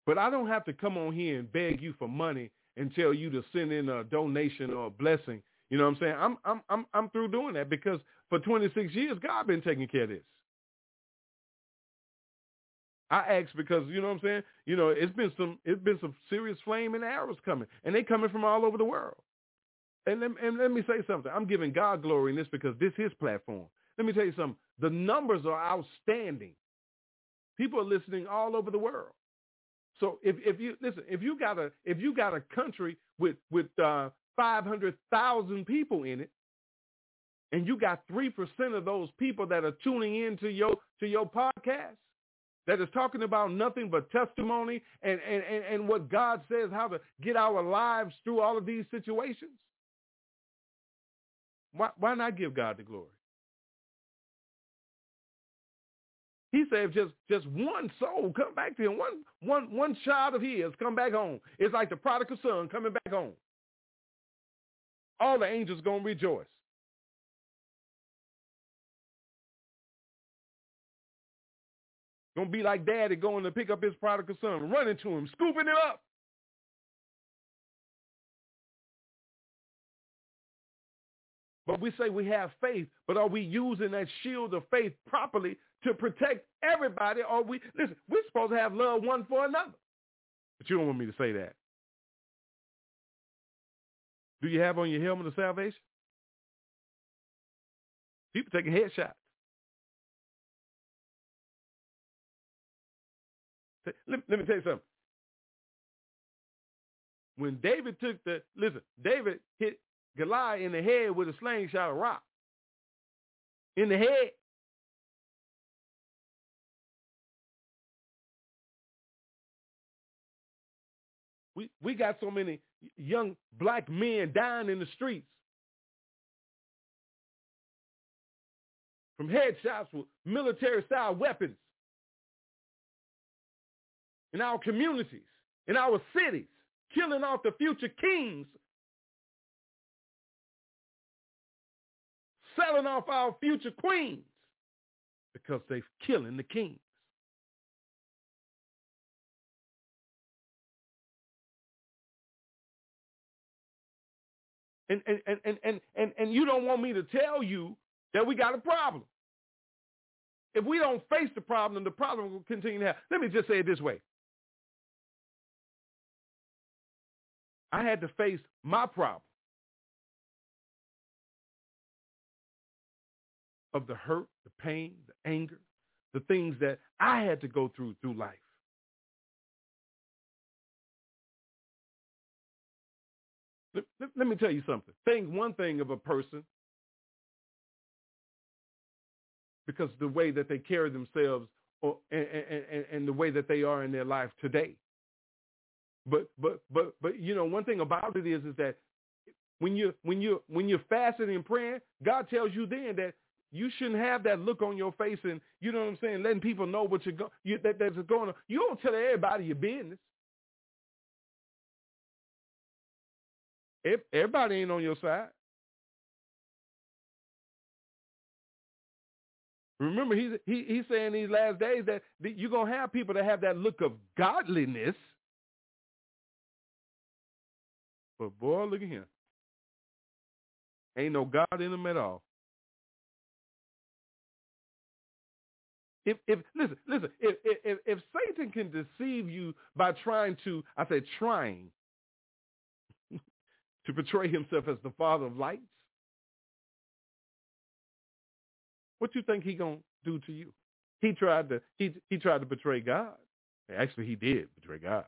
But I don't have to come on here and beg you for money and tell you to send in a donation or a blessing you know what I'm saying? I'm I'm I'm I'm through doing that because for 26 years God been taking care of this. I ask because you know what I'm saying. You know, it's been some it's been some serious flame and arrows coming, and they coming from all over the world. And let, and let me say something. I'm giving God glory in this because this is his platform. Let me tell you something. The numbers are outstanding. People are listening all over the world. So if, if you listen, if you got a if you got a country with with uh, 500,000 people in it, and you got 3% of those people that are tuning in to your, to your podcast, that is talking about nothing but testimony and, and, and, and what God says how to get our lives through all of these situations? Why, why not give God the glory? He said if just, just one soul come back to him, one, one, one child of his come back home. It's like the prodigal son coming back home. All the angels to rejoice. Gonna be like daddy going to pick up his prodigal son, running to him, scooping it up. But we say we have faith, but are we using that shield of faith properly to protect everybody? Or we listen, we're supposed to have love one for another. But you don't want me to say that. Do you have on your helmet of salvation? People taking headshots. Let, let me tell you something. When David took the, listen, David hit Goliath in the head with a slingshot of rock. In the head. We, we got so many young black men dying in the streets from headshots with military-style weapons in our communities, in our cities, killing off the future kings, selling off our future queens because they're killing the kings. And, and, and, and, and, and you don't want me to tell you that we got a problem. If we don't face the problem, the problem will continue to happen. Let me just say it this way. I had to face my problem of the hurt, the pain, the anger, the things that I had to go through through life. Let, let, me tell you something. Think one thing of a person because the way that they carry themselves or, and, and, and the way that they are in their life today. But but but but you know one thing about it is is that when you when you when you're fasting and praying, God tells you then that you shouldn't have that look on your face and you know what I'm saying, letting people know what you're go you, that that's going on. You don't tell everybody your business. If Everybody ain't on your side. Remember, he's he, he's saying these last days that, that you're gonna have people that have that look of godliness But boy, look at him. Ain't no God in him at all. If if listen listen if if if Satan can deceive you by trying to I say trying to portray himself as the father of lights, what you think he gonna do to you? He tried to he he tried to betray God. Actually, he did betray God.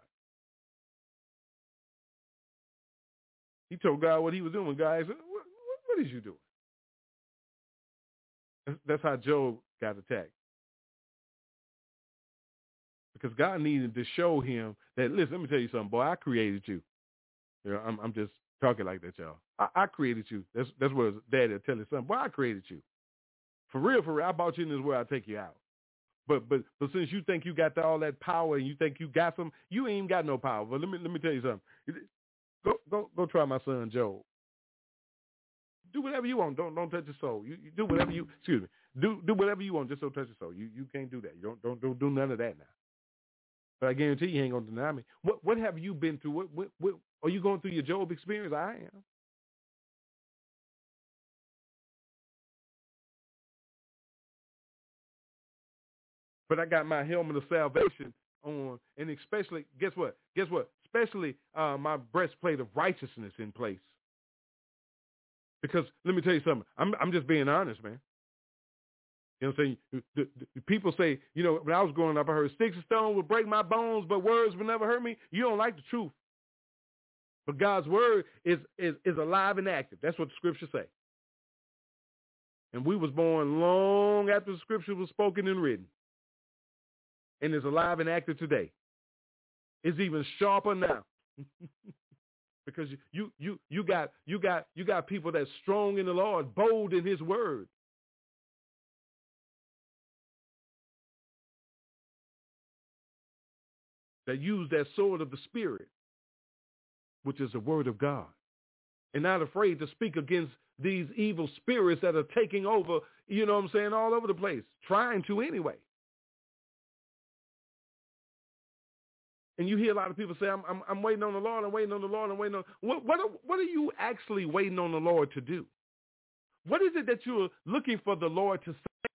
He told God what he was doing. God said, what, what, what is you doing? That's how Job got attacked. Because God needed to show him that, listen, let me tell you something, boy, I created you. you know, I'm, I'm just talking like that, y'all. I, I created you. That's that's what his daddy will tell his son. Boy, I created you. For real, for real, I bought you in this world, I'll take you out. But but but since you think you got all that power and you think you got some, you ain't got no power. But let me let me tell you something. Go go go try my son Job. Do whatever you want. Don't don't touch his soul. You, you do whatever you excuse me. Do do whatever you want. Just don't touch his soul. You you can't do that. You don't don't don't do none of that now. But I guarantee you ain't gonna deny me. What what have you been through? What what, what are you going through your Job experience? I am. But I got my helmet of salvation on, and especially, guess what? Guess what? Especially uh, my breastplate of righteousness in place. Because let me tell you something. I'm I'm just being honest, man. You know what I'm saying? The, the, the people say, you know, when I was growing up, I heard sticks and stones would break my bones, but words would never hurt me. You don't like the truth. But God's word is, is, is alive and active. That's what the scriptures say. And we was born long after the scripture was spoken and written. and is alive and active today. It's even sharper now. because you, you you got you got you got people that's strong in the Lord, bold in his word. That use that sword of the spirit, which is the word of God. And not afraid to speak against these evil spirits that are taking over, you know what I'm saying, all over the place, trying to anyway. And you hear a lot of people say, I'm, I'm, I'm waiting on the Lord, I'm waiting on the Lord, I'm waiting on. What, what, are, what are you actually waiting on the Lord to do? What is it that you're looking for the Lord to say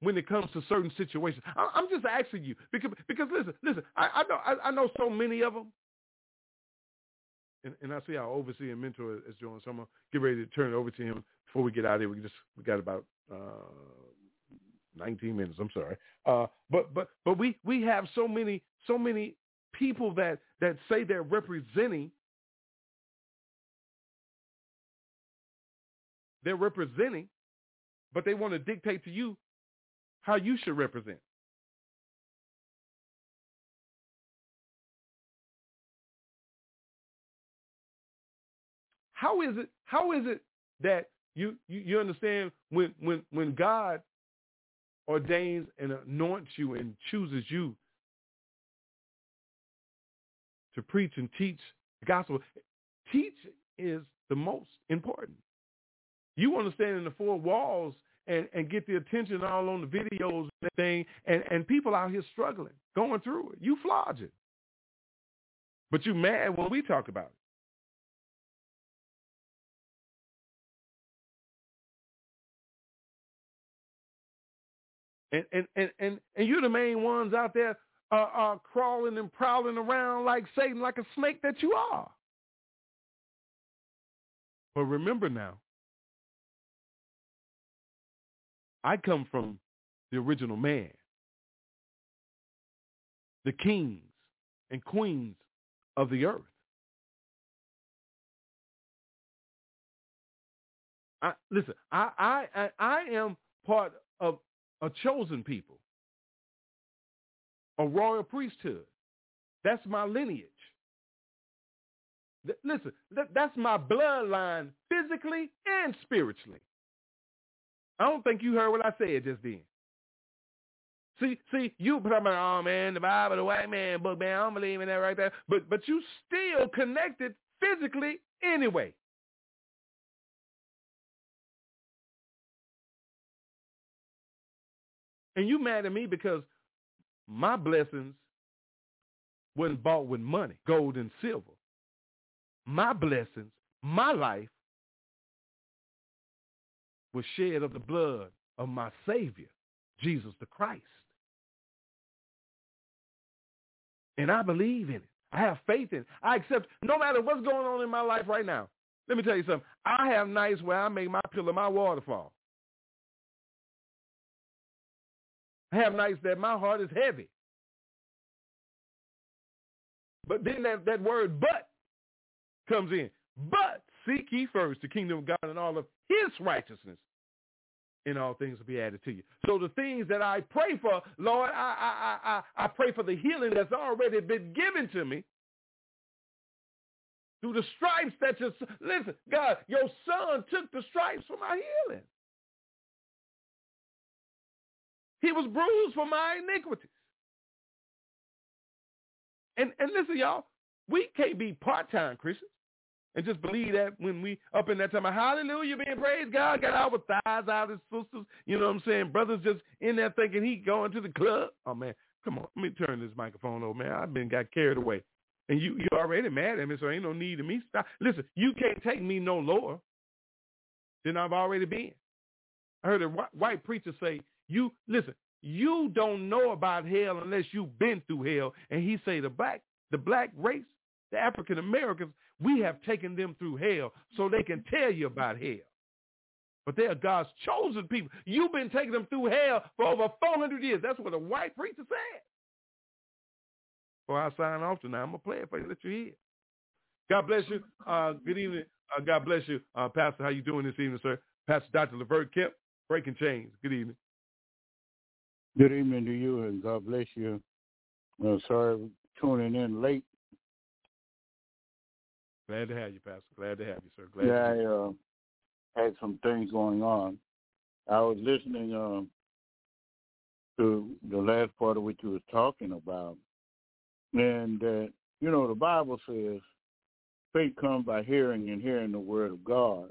when it comes to certain situations? I, I'm just asking you because, because listen, listen, I, I know, I, I know so many of them. And, and I see our overseer and mentor is joining, so get ready to turn it over to him before we get out of here. We just we got about uh, 19 minutes. I'm sorry. Uh, but but but we we have so many so many people that that say they're representing they're representing, but they want to dictate to you how you should represent. How is it? How is it that you, you, you understand when when when God ordains and anoints you and chooses you to preach and teach the gospel? Teach is the most important. You want to stand in the four walls and, and get the attention all on the videos and thing, and, and people out here struggling, going through it. You flodge it. But you mad when we talk about it. And and and and, and you're the main ones out there uh, uh, crawling and prowling around like Satan, like a snake that you are. But remember now, I come from the original man, the kings and queens of the earth. I, listen, I, I, I, am part of a chosen people, a royal priesthood. That's my lineage. Listen, th- that's my bloodline physically and spiritually. I don't think you heard what I said just then. See, see, you up, oh man, the Bible, the white man book, man, I don't believe in that right there. But but you still connected physically anyway. And you mad at me because my blessings wasn't bought with money, gold and silver. My blessings, my life was shed of the blood of my Savior, Jesus the Christ. And I believe in it. I have faith in it. I accept no matter what's going on in my life right now. Let me tell you something. I have nights where I make my pillow my waterfall. I have nights that my heart is heavy. But then that, that word but comes in. But seek ye first the kingdom of God and all of his righteousness, and all things will be added to you. So the things that I pray for, Lord, I, I, I, I pray for the healing that's already been given to me. Through the stripes that you, listen, God, your son took the stripes for my healing. He was bruised for my iniquities. And and listen, y'all, we can't be part-time Christians and just believe that when we up in that time, of hallelujah, being praised God, got our thighs out, his sisters, you know what I'm saying? Brothers just in there thinking he going to the club. Oh man, come on, let me turn this microphone over, man. I've been got carried away. And you you already mad at me, so ain't no need of me stop. Listen, you can't take me no lower than I've already been. I heard a white preacher say, you listen, you don't know about hell unless you've been through hell. And he say the black, the black race, the African Americans, we have taken them through hell so they can tell you about hell. But they are God's chosen people. You've been taking them through hell for over 400 years. That's what a white preacher said. Before I sign off tonight, I'm going to play it for you. Let you hear. God bless you. Uh, good evening. Uh, God bless you. Uh, Pastor, how you doing this evening, sir? Pastor Dr. Levert Kemp, Breaking Chains. Good evening. Good evening to you, and God bless you. Uh, sorry tuning in late. Glad to have you, Pastor. Glad to have you, sir. Glad yeah, to I uh, had some things going on. I was listening um, to the last part of what you was talking about, and uh, you know the Bible says faith comes by hearing, and hearing the word of God,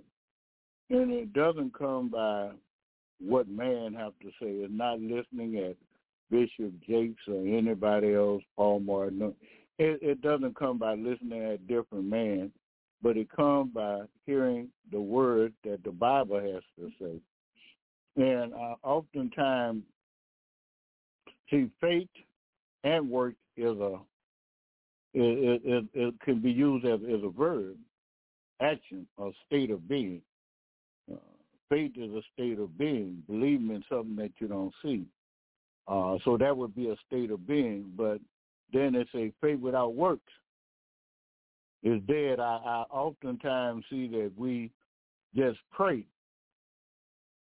and it doesn't come by what man have to say. It's not listening at Bishop Jakes or anybody else, Paul Martin. It, it doesn't come by listening at different men, but it comes by hearing the word that the Bible has to say. And uh, oftentimes, see, faith and work is a it, it, it can be used as, as a verb, action, or state of being. Uh, faith is a state of being, believing in something that you don't see. Uh, so that would be a state of being. But then it's a faith without works is dead. I, I oftentimes see that we just pray,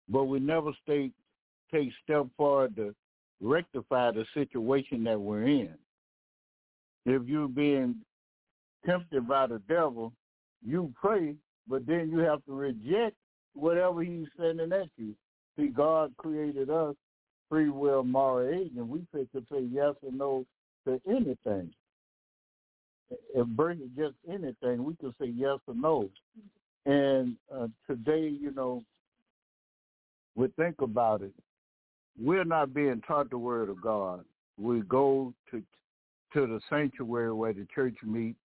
but we never stay, take step forward to rectify the situation that we're in. If you're being tempted by the devil, you pray, but then you have to reject whatever he's sending at you. See, God created us free will moral agent. We could say yes or no to anything. If bring just anything, we can say yes or no. And uh, today, you know, we think about it. We're not being taught the word of God. We go to to the sanctuary where the church meets,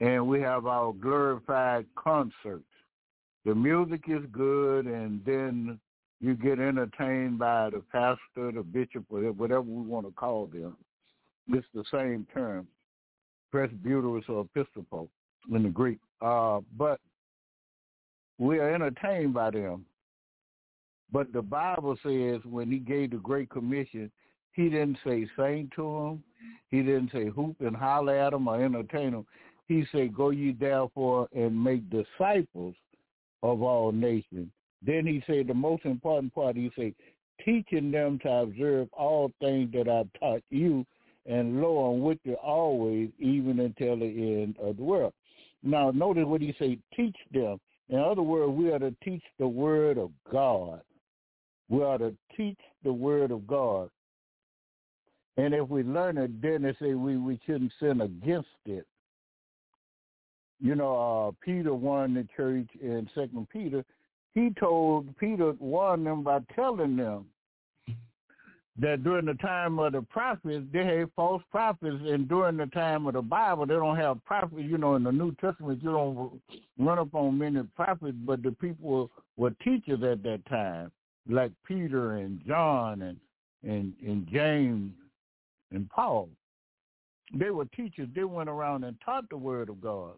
and we have our glorified concerts. The music is good, and then you get entertained by the pastor, the bishop, whatever we want to call them. It's the same term, presbyteros or episcopal in the Greek. Uh, but we are entertained by them. But the Bible says when he gave the Great Commission, he didn't say sing to them. He didn't say hoop and holler at them or entertain them. He said, go ye therefore and make disciples of all nations. Then he said the most important part, he said, teaching them to observe all things that I've taught you, and lo, I'm with you always, even until the end of the world. Now, notice what he said, teach them. In other words, we are to teach the word of God. We are to teach the word of God. And if we learn it, then they say we, we shouldn't sin against it. You know, uh, Peter warned the church in Second Peter. He told Peter warned them by telling them that during the time of the prophets, they had false prophets, and during the time of the Bible, they don't have prophets. You know, in the New Testament, you don't run up on many prophets, but the people were teachers at that time, like Peter and John and and and James and Paul. They were teachers. They went around and taught the word of God.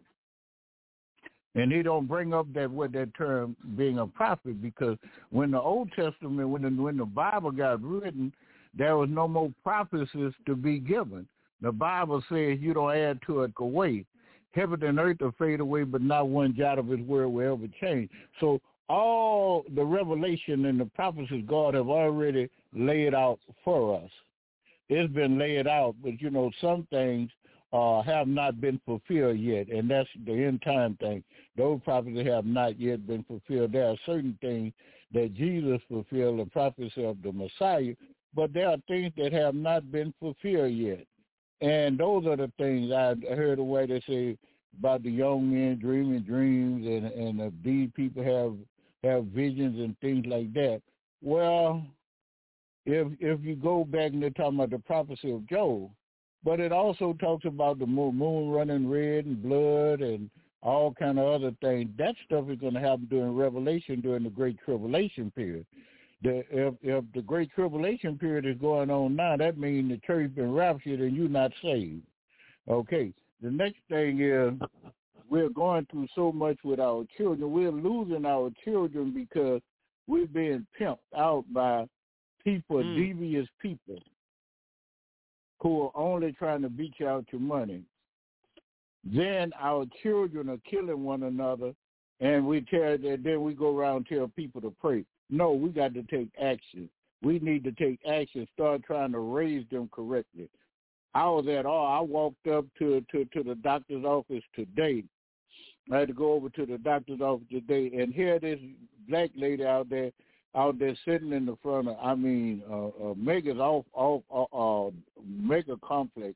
And he don't bring up that what that term being a prophet because when the Old Testament, when the, when the Bible got written, there was no more prophecies to be given. The Bible says you don't add to it go away. Heaven and earth will fade away, but not one jot of his word will ever change. So all the revelation and the prophecies God have already laid out for us. It's been laid out, but you know, some things uh, have not been fulfilled yet, and that's the end time thing. Those prophecies have not yet been fulfilled. There are certain things that Jesus fulfilled, the prophecy of the Messiah, but there are things that have not been fulfilled yet. And those are the things I heard a way they say about the young men dreaming dreams and and uh, these people have have visions and things like that. Well, if if you go back and they're talking about the prophecy of Job, but it also talks about the moon running red and blood and all kind of other things. That stuff is going to happen during Revelation during the Great Tribulation period. The, if if the Great Tribulation period is going on now, that means the church been raptured and you're not saved. Okay. The next thing is we're going through so much with our children. We're losing our children because we're being pimped out by people, mm. devious people who are only trying to beat you out your money. Then our children are killing one another, and we tell that then we go around and tell people to pray. No, we got to take action. we need to take action, start trying to raise them correctly. I was at all. I walked up to to to the doctor's office today. I had to go over to the doctor's office today, and here this black lady out there, out there sitting in the front of, I mean, uh, uh Mega's off off uh, uh Mega Complex.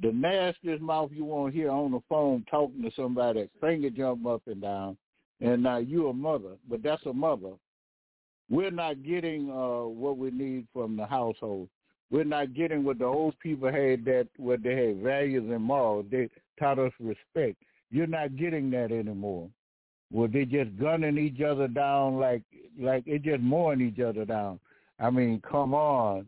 The nastiest mouth you want to hear on the phone talking to somebody, finger jump up and down, and now you a mother, but that's a mother. We're not getting uh what we need from the household we're not getting what the old people had that what they had values and morals. They taught us respect. You're not getting that anymore. Well, they just gunning each other down like like it just mowing each other down. I mean, come on.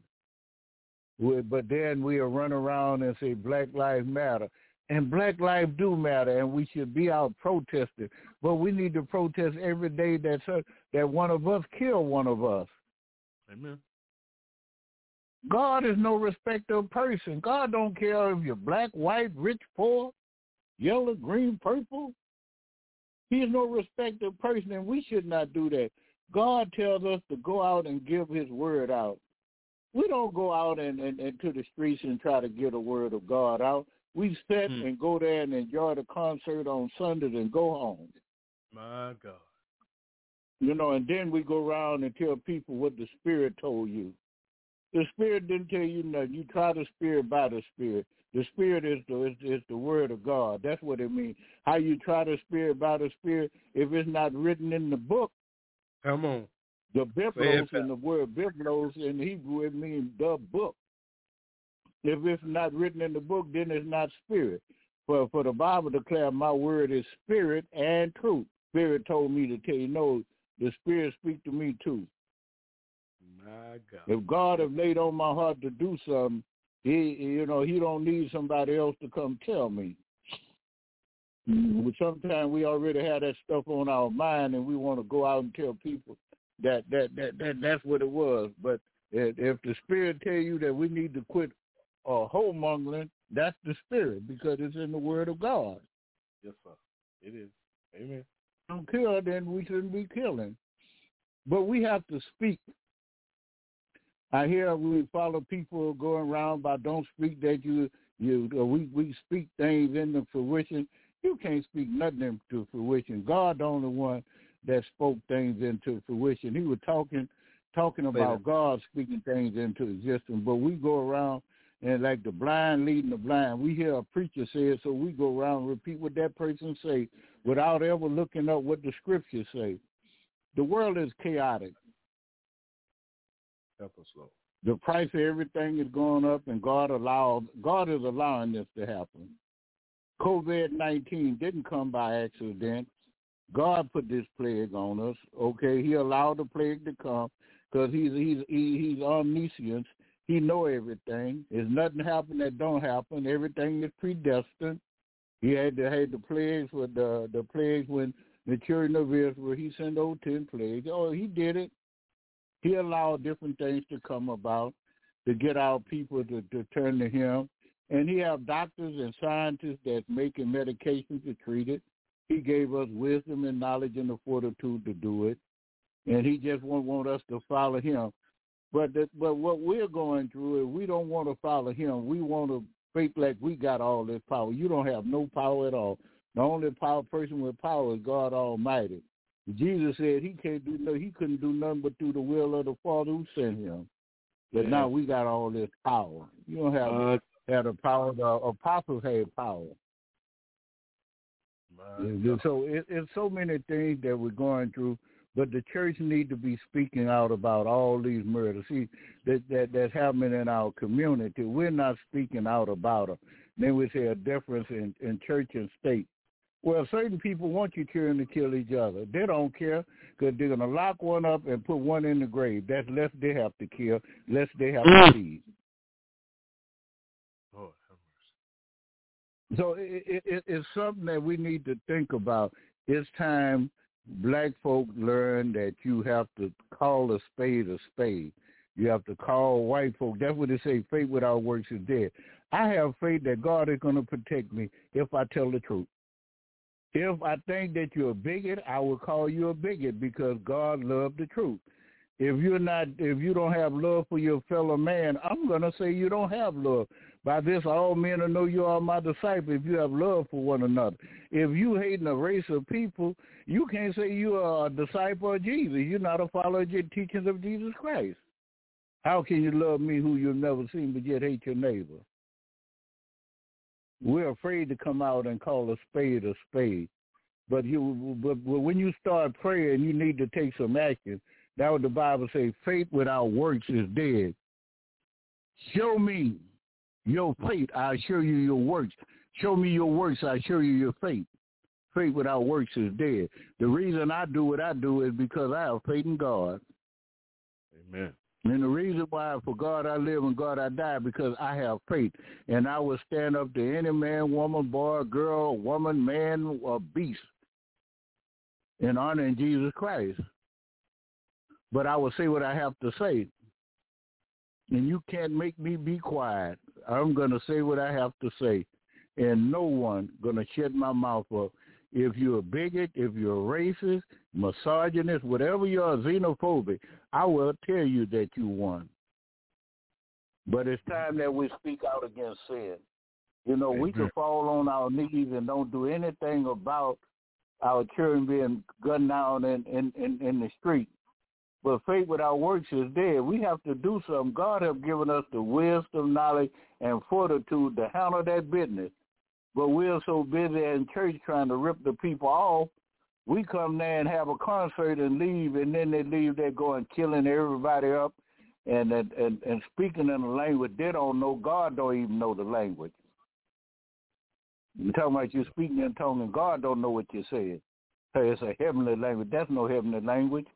We, but then we'll run around and say Black Lives Matter. And Black lives do matter, and we should be out protesting. But we need to protest every day that that one of us kill one of us. Amen. God is no respecter of person. God don't care if you're black, white, rich, poor, yellow, green, purple. He is no respecter of person, and we should not do that. God tells us to go out and give his word out. We don't go out and, and, and to the streets and try to get a word of God out. We sit hmm. and go there and enjoy the concert on Sunday and go home. My God. You know, and then we go around and tell people what the Spirit told you. The Spirit didn't tell you nothing. You try the Spirit by the Spirit. The Spirit is the is, is the Word of God. That's what it means. How you try the Spirit by the Spirit if it's not written in the book. Come on. The biblos and the word biblos in Hebrew it means the book. If it's not written in the book, then it's not spirit. For for the Bible declare my word is spirit and truth. Spirit told me to tell you no, the spirit speak to me too. My God. If God have laid on my heart to do something, he you know, he don't need somebody else to come tell me. Mm-hmm. Sometimes we already have that stuff on our mind and we want to go out and tell people that that that, that that's what it was. But if the spirit tell you that we need to quit uh, homongering, that's the spirit because it's in the word of God. Yes, sir. It is. Amen. Don't kill, then we shouldn't be killing. But we have to speak I hear we follow people going around by don't speak that you you we we speak things into fruition. You can't speak nothing into fruition. God the only one that spoke things into fruition. He was talking talking about God speaking things into existence, but we go around and like the blind leading the blind. We hear a preacher say it, so we go around and repeat what that person say without ever looking up what the scriptures say. The world is chaotic. Help us, Lord. The price of everything is going up, and God allowed God is allowing this to happen. COVID nineteen didn't come by accident. God put this plague on us. Okay, He allowed the plague to come because He's He's he, He's omniscient. He know everything. There's nothing happen that don't happen. Everything is predestined. He had to had the plagues with the the plagues when the children of Israel. He sent over ten plagues. Oh, he did it. He allowed different things to come about to get our people to, to turn to him. And he have doctors and scientists that's making medications to treat it. He gave us wisdom and knowledge and the fortitude to do it. And he just won't want us to follow him. But the, but what we're going through is we don't want to follow him. We want to fake like we got all this power. You don't have no power at all. The only power person with power is God Almighty. Jesus said he can't do no, he couldn't do nothing but through the will of the Father who sent him. But yeah. now we got all this power. You don't have uh, have the power. The apostles had power. So it, it's so many things that we're going through, but the church need to be speaking out about all these murders. See that that that's happening in our community. We're not speaking out about them. Then we say a difference in, in church and state. Well, certain people want you children to kill each other. They don't care because they're going to lock one up and put one in the grave. That's less they have to kill, less they have to mm. feed. Oh, so it, it, it's something that we need to think about. It's time black folk learn that you have to call a spade a spade. You have to call white folk. That's what they say, faith without works is dead. I have faith that God is going to protect me if I tell the truth. If I think that you're a bigot, I will call you a bigot because God loved the truth. If you're not, if you don't have love for your fellow man, I'm gonna say you don't have love. By this, all men will know you are my disciple if you have love for one another. If you hating a race of people, you can't say you are a disciple of Jesus. You're not a follower of the teachings of Jesus Christ. How can you love me who you've never seen but yet hate your neighbor? We're afraid to come out and call a spade a spade. But you, but when you start praying, you need to take some action. That what the Bible says. Faith without works is dead. Show me your faith, I show you your works. Show me your works, I show you your faith. Faith without works is dead. The reason I do what I do is because I have faith in God. Amen. And the reason why for God I live and God I die because I have faith. And I will stand up to any man, woman, boy, girl, woman, man, or beast in honoring Jesus Christ. But I will say what I have to say. And you can't make me be quiet. I'm going to say what I have to say. And no one going to shut my mouth up. If you're a bigot, if you're a racist, misogynist, whatever you're xenophobic, I will tell you that you won. But it's time that we speak out against sin. You know, we can fall on our knees and don't do anything about our children being gunned down in, in, in, in the street. But faith without works is dead. We have to do something. God have given us the wisdom, knowledge, and fortitude to handle that business. But we're so busy in church trying to rip the people off. We come there and have a concert and leave, and then they leave there going killing everybody up and and, and, and speaking in a language they don't know. God don't even know the language. You're talking about you speaking in tongue and God don't know what you're saying. Hey, it's a heavenly language. That's no heavenly language.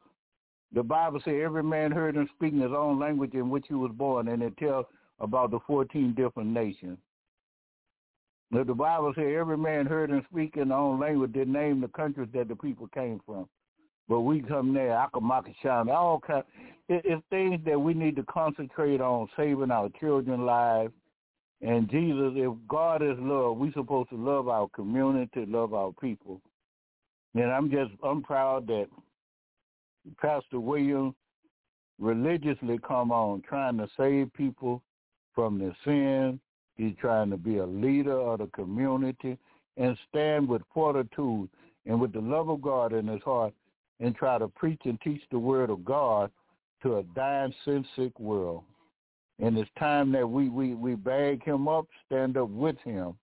The Bible says every man heard him speaking his own language in which he was born, and it tells about the 14 different nations. The Bible says every man heard him speak in their own language, did named the countries that the people came from. But we come there, Akamakashan, all kind. It, it's things that we need to concentrate on saving our children's lives. And Jesus, if God is love, we're supposed to love our community, love our people. And I'm just, I'm proud that Pastor William religiously come on trying to save people from their sin. He's trying to be a leader of the community and stand with fortitude and with the love of God in his heart and try to preach and teach the word of God to a dying, sin-sick world. And it's time that we, we, we bag him up, stand up with him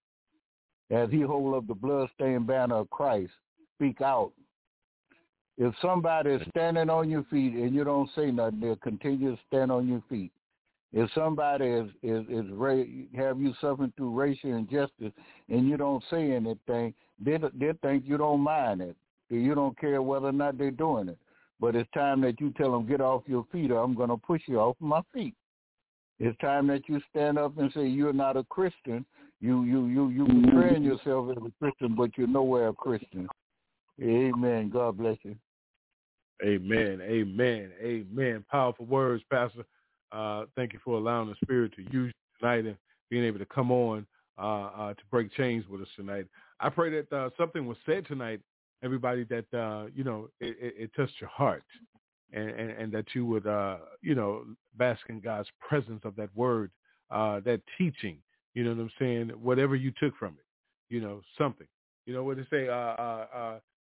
as he hold up the bloodstained banner of Christ. Speak out if somebody is standing on your feet and you don't say nothing, they'll continue to stand on your feet. If somebody is is is ra- have you suffering through racial injustice and you don't say anything, they they think you don't mind it. You don't care whether or not they're doing it. But it's time that you tell them get off your feet, or I'm going to push you off my feet. It's time that you stand up and say you're not a Christian. You you you you portraying yourself as a Christian, but you're nowhere a Christian. Amen. God bless you. Amen. Amen. Amen. Powerful words, Pastor. Uh, thank you for allowing the Spirit to use tonight and being able to come on uh, uh, to break chains with us tonight. I pray that uh, something was said tonight, everybody, that, uh, you know, it, it, it, touched your heart and, and, and that you would, uh, you know, bask in God's presence of that word, that teaching, you know what I'm saying? Whatever you took from it, you know, something. You know what they say,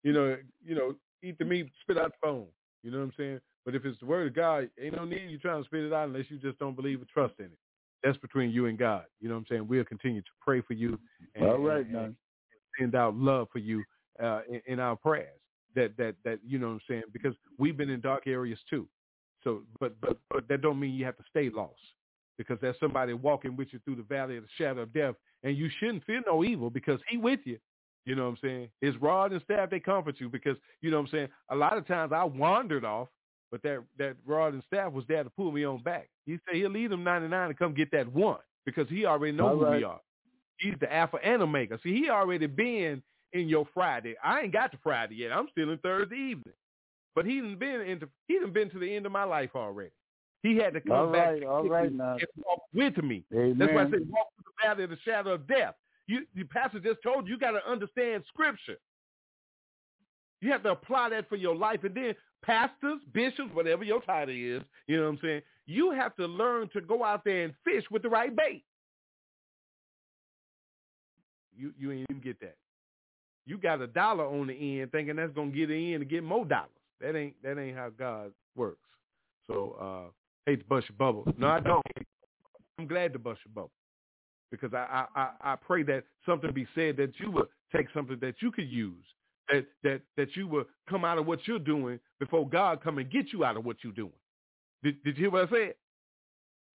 you know, you know, eat the meat, spit out the bone. You know what I'm saying? But if it's the word of God, ain't no need you trying to spit it out unless you just don't believe or trust in it. That's between you and God. You know what I'm saying? We'll continue to pray for you. And, All right, and, and send out love for you uh, in, in our prayers. That that that you know what I'm saying? Because we've been in dark areas too. So, but but but that don't mean you have to stay lost. Because there's somebody walking with you through the valley of the shadow of death, and you shouldn't fear no evil because he with you. You know what I'm saying? His rod and staff, they comfort you because, you know what I'm saying? A lot of times I wandered off, but that, that rod and staff was there to pull me on back. He said he'll leave them 99 to come get that one because he already knows who right. we are. He's the Alpha and Omega. See, he already been in your Friday. I ain't got to Friday yet. I'm still in Thursday evening. But he done been into he done been to the end of my life already. He had to come all back right, all right now. and walk with me. Amen. That's why I said walk through the valley of the shadow of death. You, the pastor just told you, you got to understand scripture. You have to apply that for your life. And then pastors, bishops, whatever your title is, you know what I'm saying? You have to learn to go out there and fish with the right bait. You you ain't even get that. You got a dollar on the end thinking that's gonna get in and get more dollars. That ain't that ain't how God works. So uh hate to bust your bubble. No, I don't. I'm glad to bust your bubble. Because I, I, I pray that something be said that you would take something that you could use, that that that you will come out of what you're doing before God come and get you out of what you're doing. Did, did you hear what I said?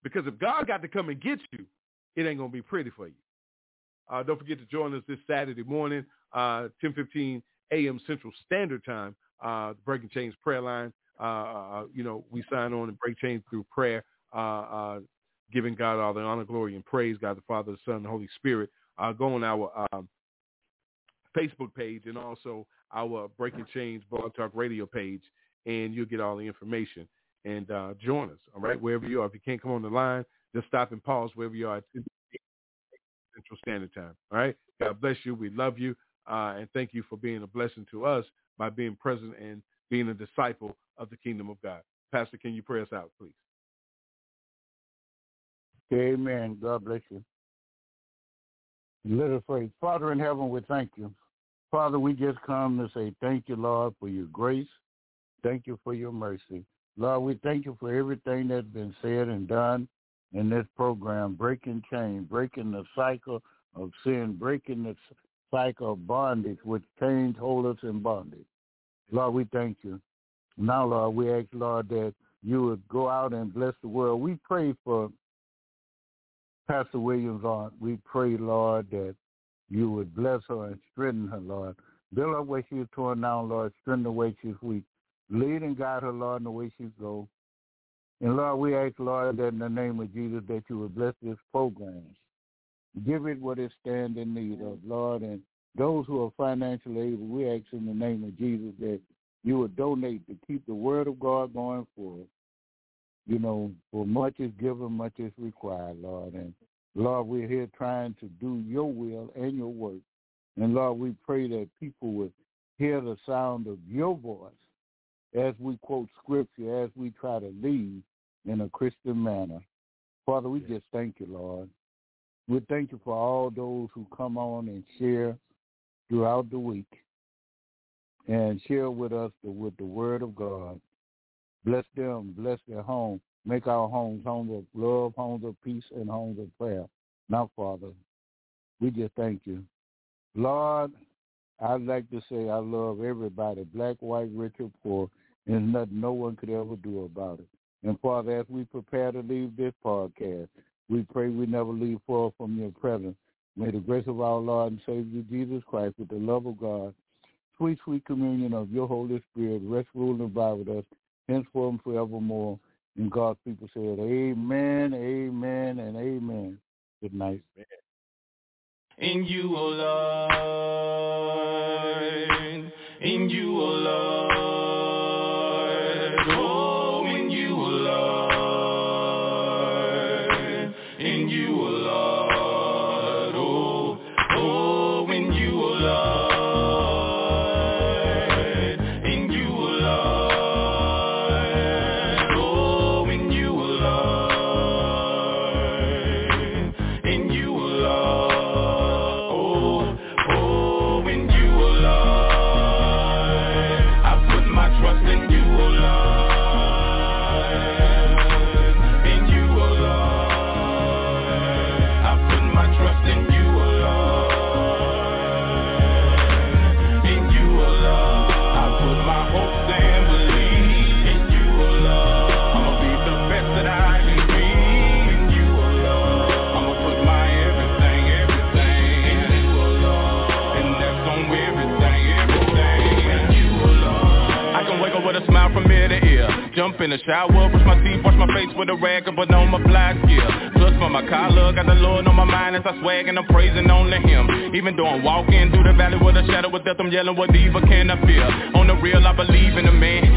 Because if God got to come and get you, it ain't gonna be pretty for you. Uh, don't forget to join us this Saturday morning, uh, 10:15 a.m. Central Standard Time, uh, the Breaking Chains prayer line. Uh, uh, you know, we sign on and break chains through prayer, uh, uh, giving God all the honor, glory, and praise. God the Father, the Son, the Holy Spirit. Uh, go on our um, Facebook page and also our Breaking Chains Blog Talk Radio page, and you'll get all the information. And uh, join us, all right, wherever you are. If you can't come on the line, just stop and pause wherever you are at Central Standard Time. All right. God bless you. We love you. Uh, and thank you for being a blessing to us by being present and being a disciple of the kingdom of God. Pastor, can you pray us out, please? Amen. God bless you. Let us pray. Father in heaven, we thank you. Father, we just come to say thank you, Lord, for your grace. Thank you for your mercy. Lord, we thank you for everything that's been said and done in this program, breaking chains, breaking the cycle of sin, breaking the cycle of bondage, which chains hold us in bondage. Lord, we thank you. Now, Lord, we ask, Lord, that you would go out and bless the world. We pray for Pastor Williams, Lord. We pray, Lord, that you would bless her and strengthen her, Lord. Build up where she's torn down, Lord. Strengthen the way she's weak. Lead and guide her, Lord, in the way she's go. And Lord, we ask, Lord, that in the name of Jesus, that you would bless this program. Give it what it stands in need of, Lord. And those who are financially able, we ask in the name of Jesus that you would donate to keep the word of God going forward. You know, for much is given, much is required, Lord. And Lord, we're here trying to do your will and your work. And Lord, we pray that people would hear the sound of your voice as we quote scripture, as we try to lead in a Christian manner. Father, we just thank you, Lord. We thank you for all those who come on and share throughout the week and share with us the, with the word of God. Bless them, bless their home. Make our homes homes of love, homes of peace, and homes of prayer. Now, Father, we just thank you. Lord, I'd like to say I love everybody, black, white, rich, or poor. There's nothing no one could ever do about it. And Father, as we prepare to leave this podcast, we pray we never leave far from your presence. May the grace of our Lord and Savior Jesus Christ, with the love of God, sweet, sweet communion of your Holy Spirit, rest, rule, and abide with us henceforth and forevermore. And God's people said, Amen, Amen, and Amen. Good night. In you, O Lord, in you, O Lord. Even though I'm walking through the valley with a shadow of death, I'm yelling, what evil can I fear? On the real, I believe in a man.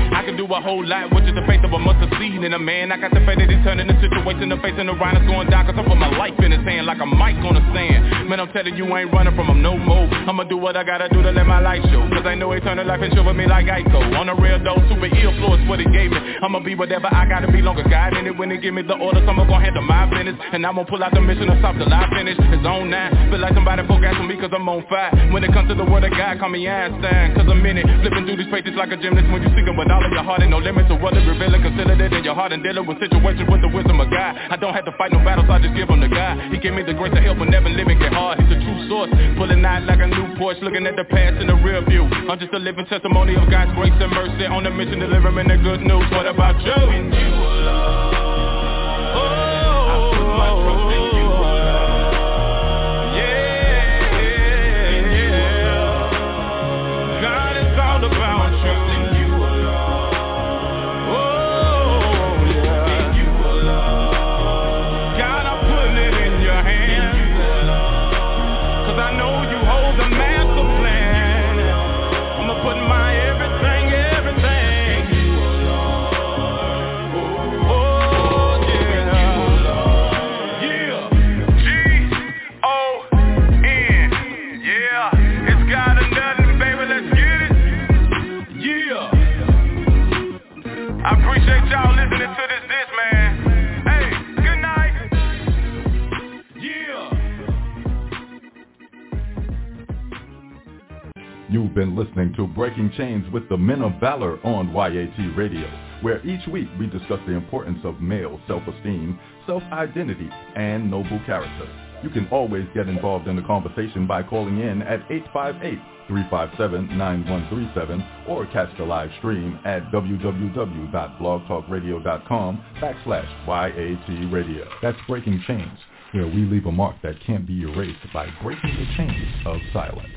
A whole lot, which is the faith of a mustard seed in a man. I got the faith that He's turning the situation, the face and the rhino's going down, cause I put my life in His hand like a mic on the sand. Man, I'm telling you, I ain't running from Him no more. I'ma do what I gotta do to let my light show, cause I know eternal life and with me like Ico. On the real though, super ill flow is what He gave me. I'ma be whatever I gotta be longer God in it when they give me the orders. I'ma gon' handle my business, and I'm gonna pull out the mission and stop till I finish. It's on nine, feel like somebody gas on me cause I'm on fire. When it comes to the word of God, call me Einstein, cause I'm in it. Flipping through these pages like a gymnast when you seeking with all of your heart and no limits to what is revealing. Consider it in your heart and dealing with situations with the wisdom of God. I don't have to fight no battles, I just give them to God. He gave me the grace to help when never living get hard. He's a true source, pulling out like a new Porsche, looking at the past in the rear view. I'm just a living testimony of God's grace and mercy on a mission, delivering the good news. What about you? In you alone. You've been listening to Breaking Chains with the Men of Valor on YAT Radio, where each week we discuss the importance of male self-esteem, self-identity, and noble character. You can always get involved in the conversation by calling in at 858-357-9137 or catch the live stream at www.blogtalkradio.com backslash YAT Radio. That's Breaking Chains, where we leave a mark that can't be erased by breaking the chains of silence.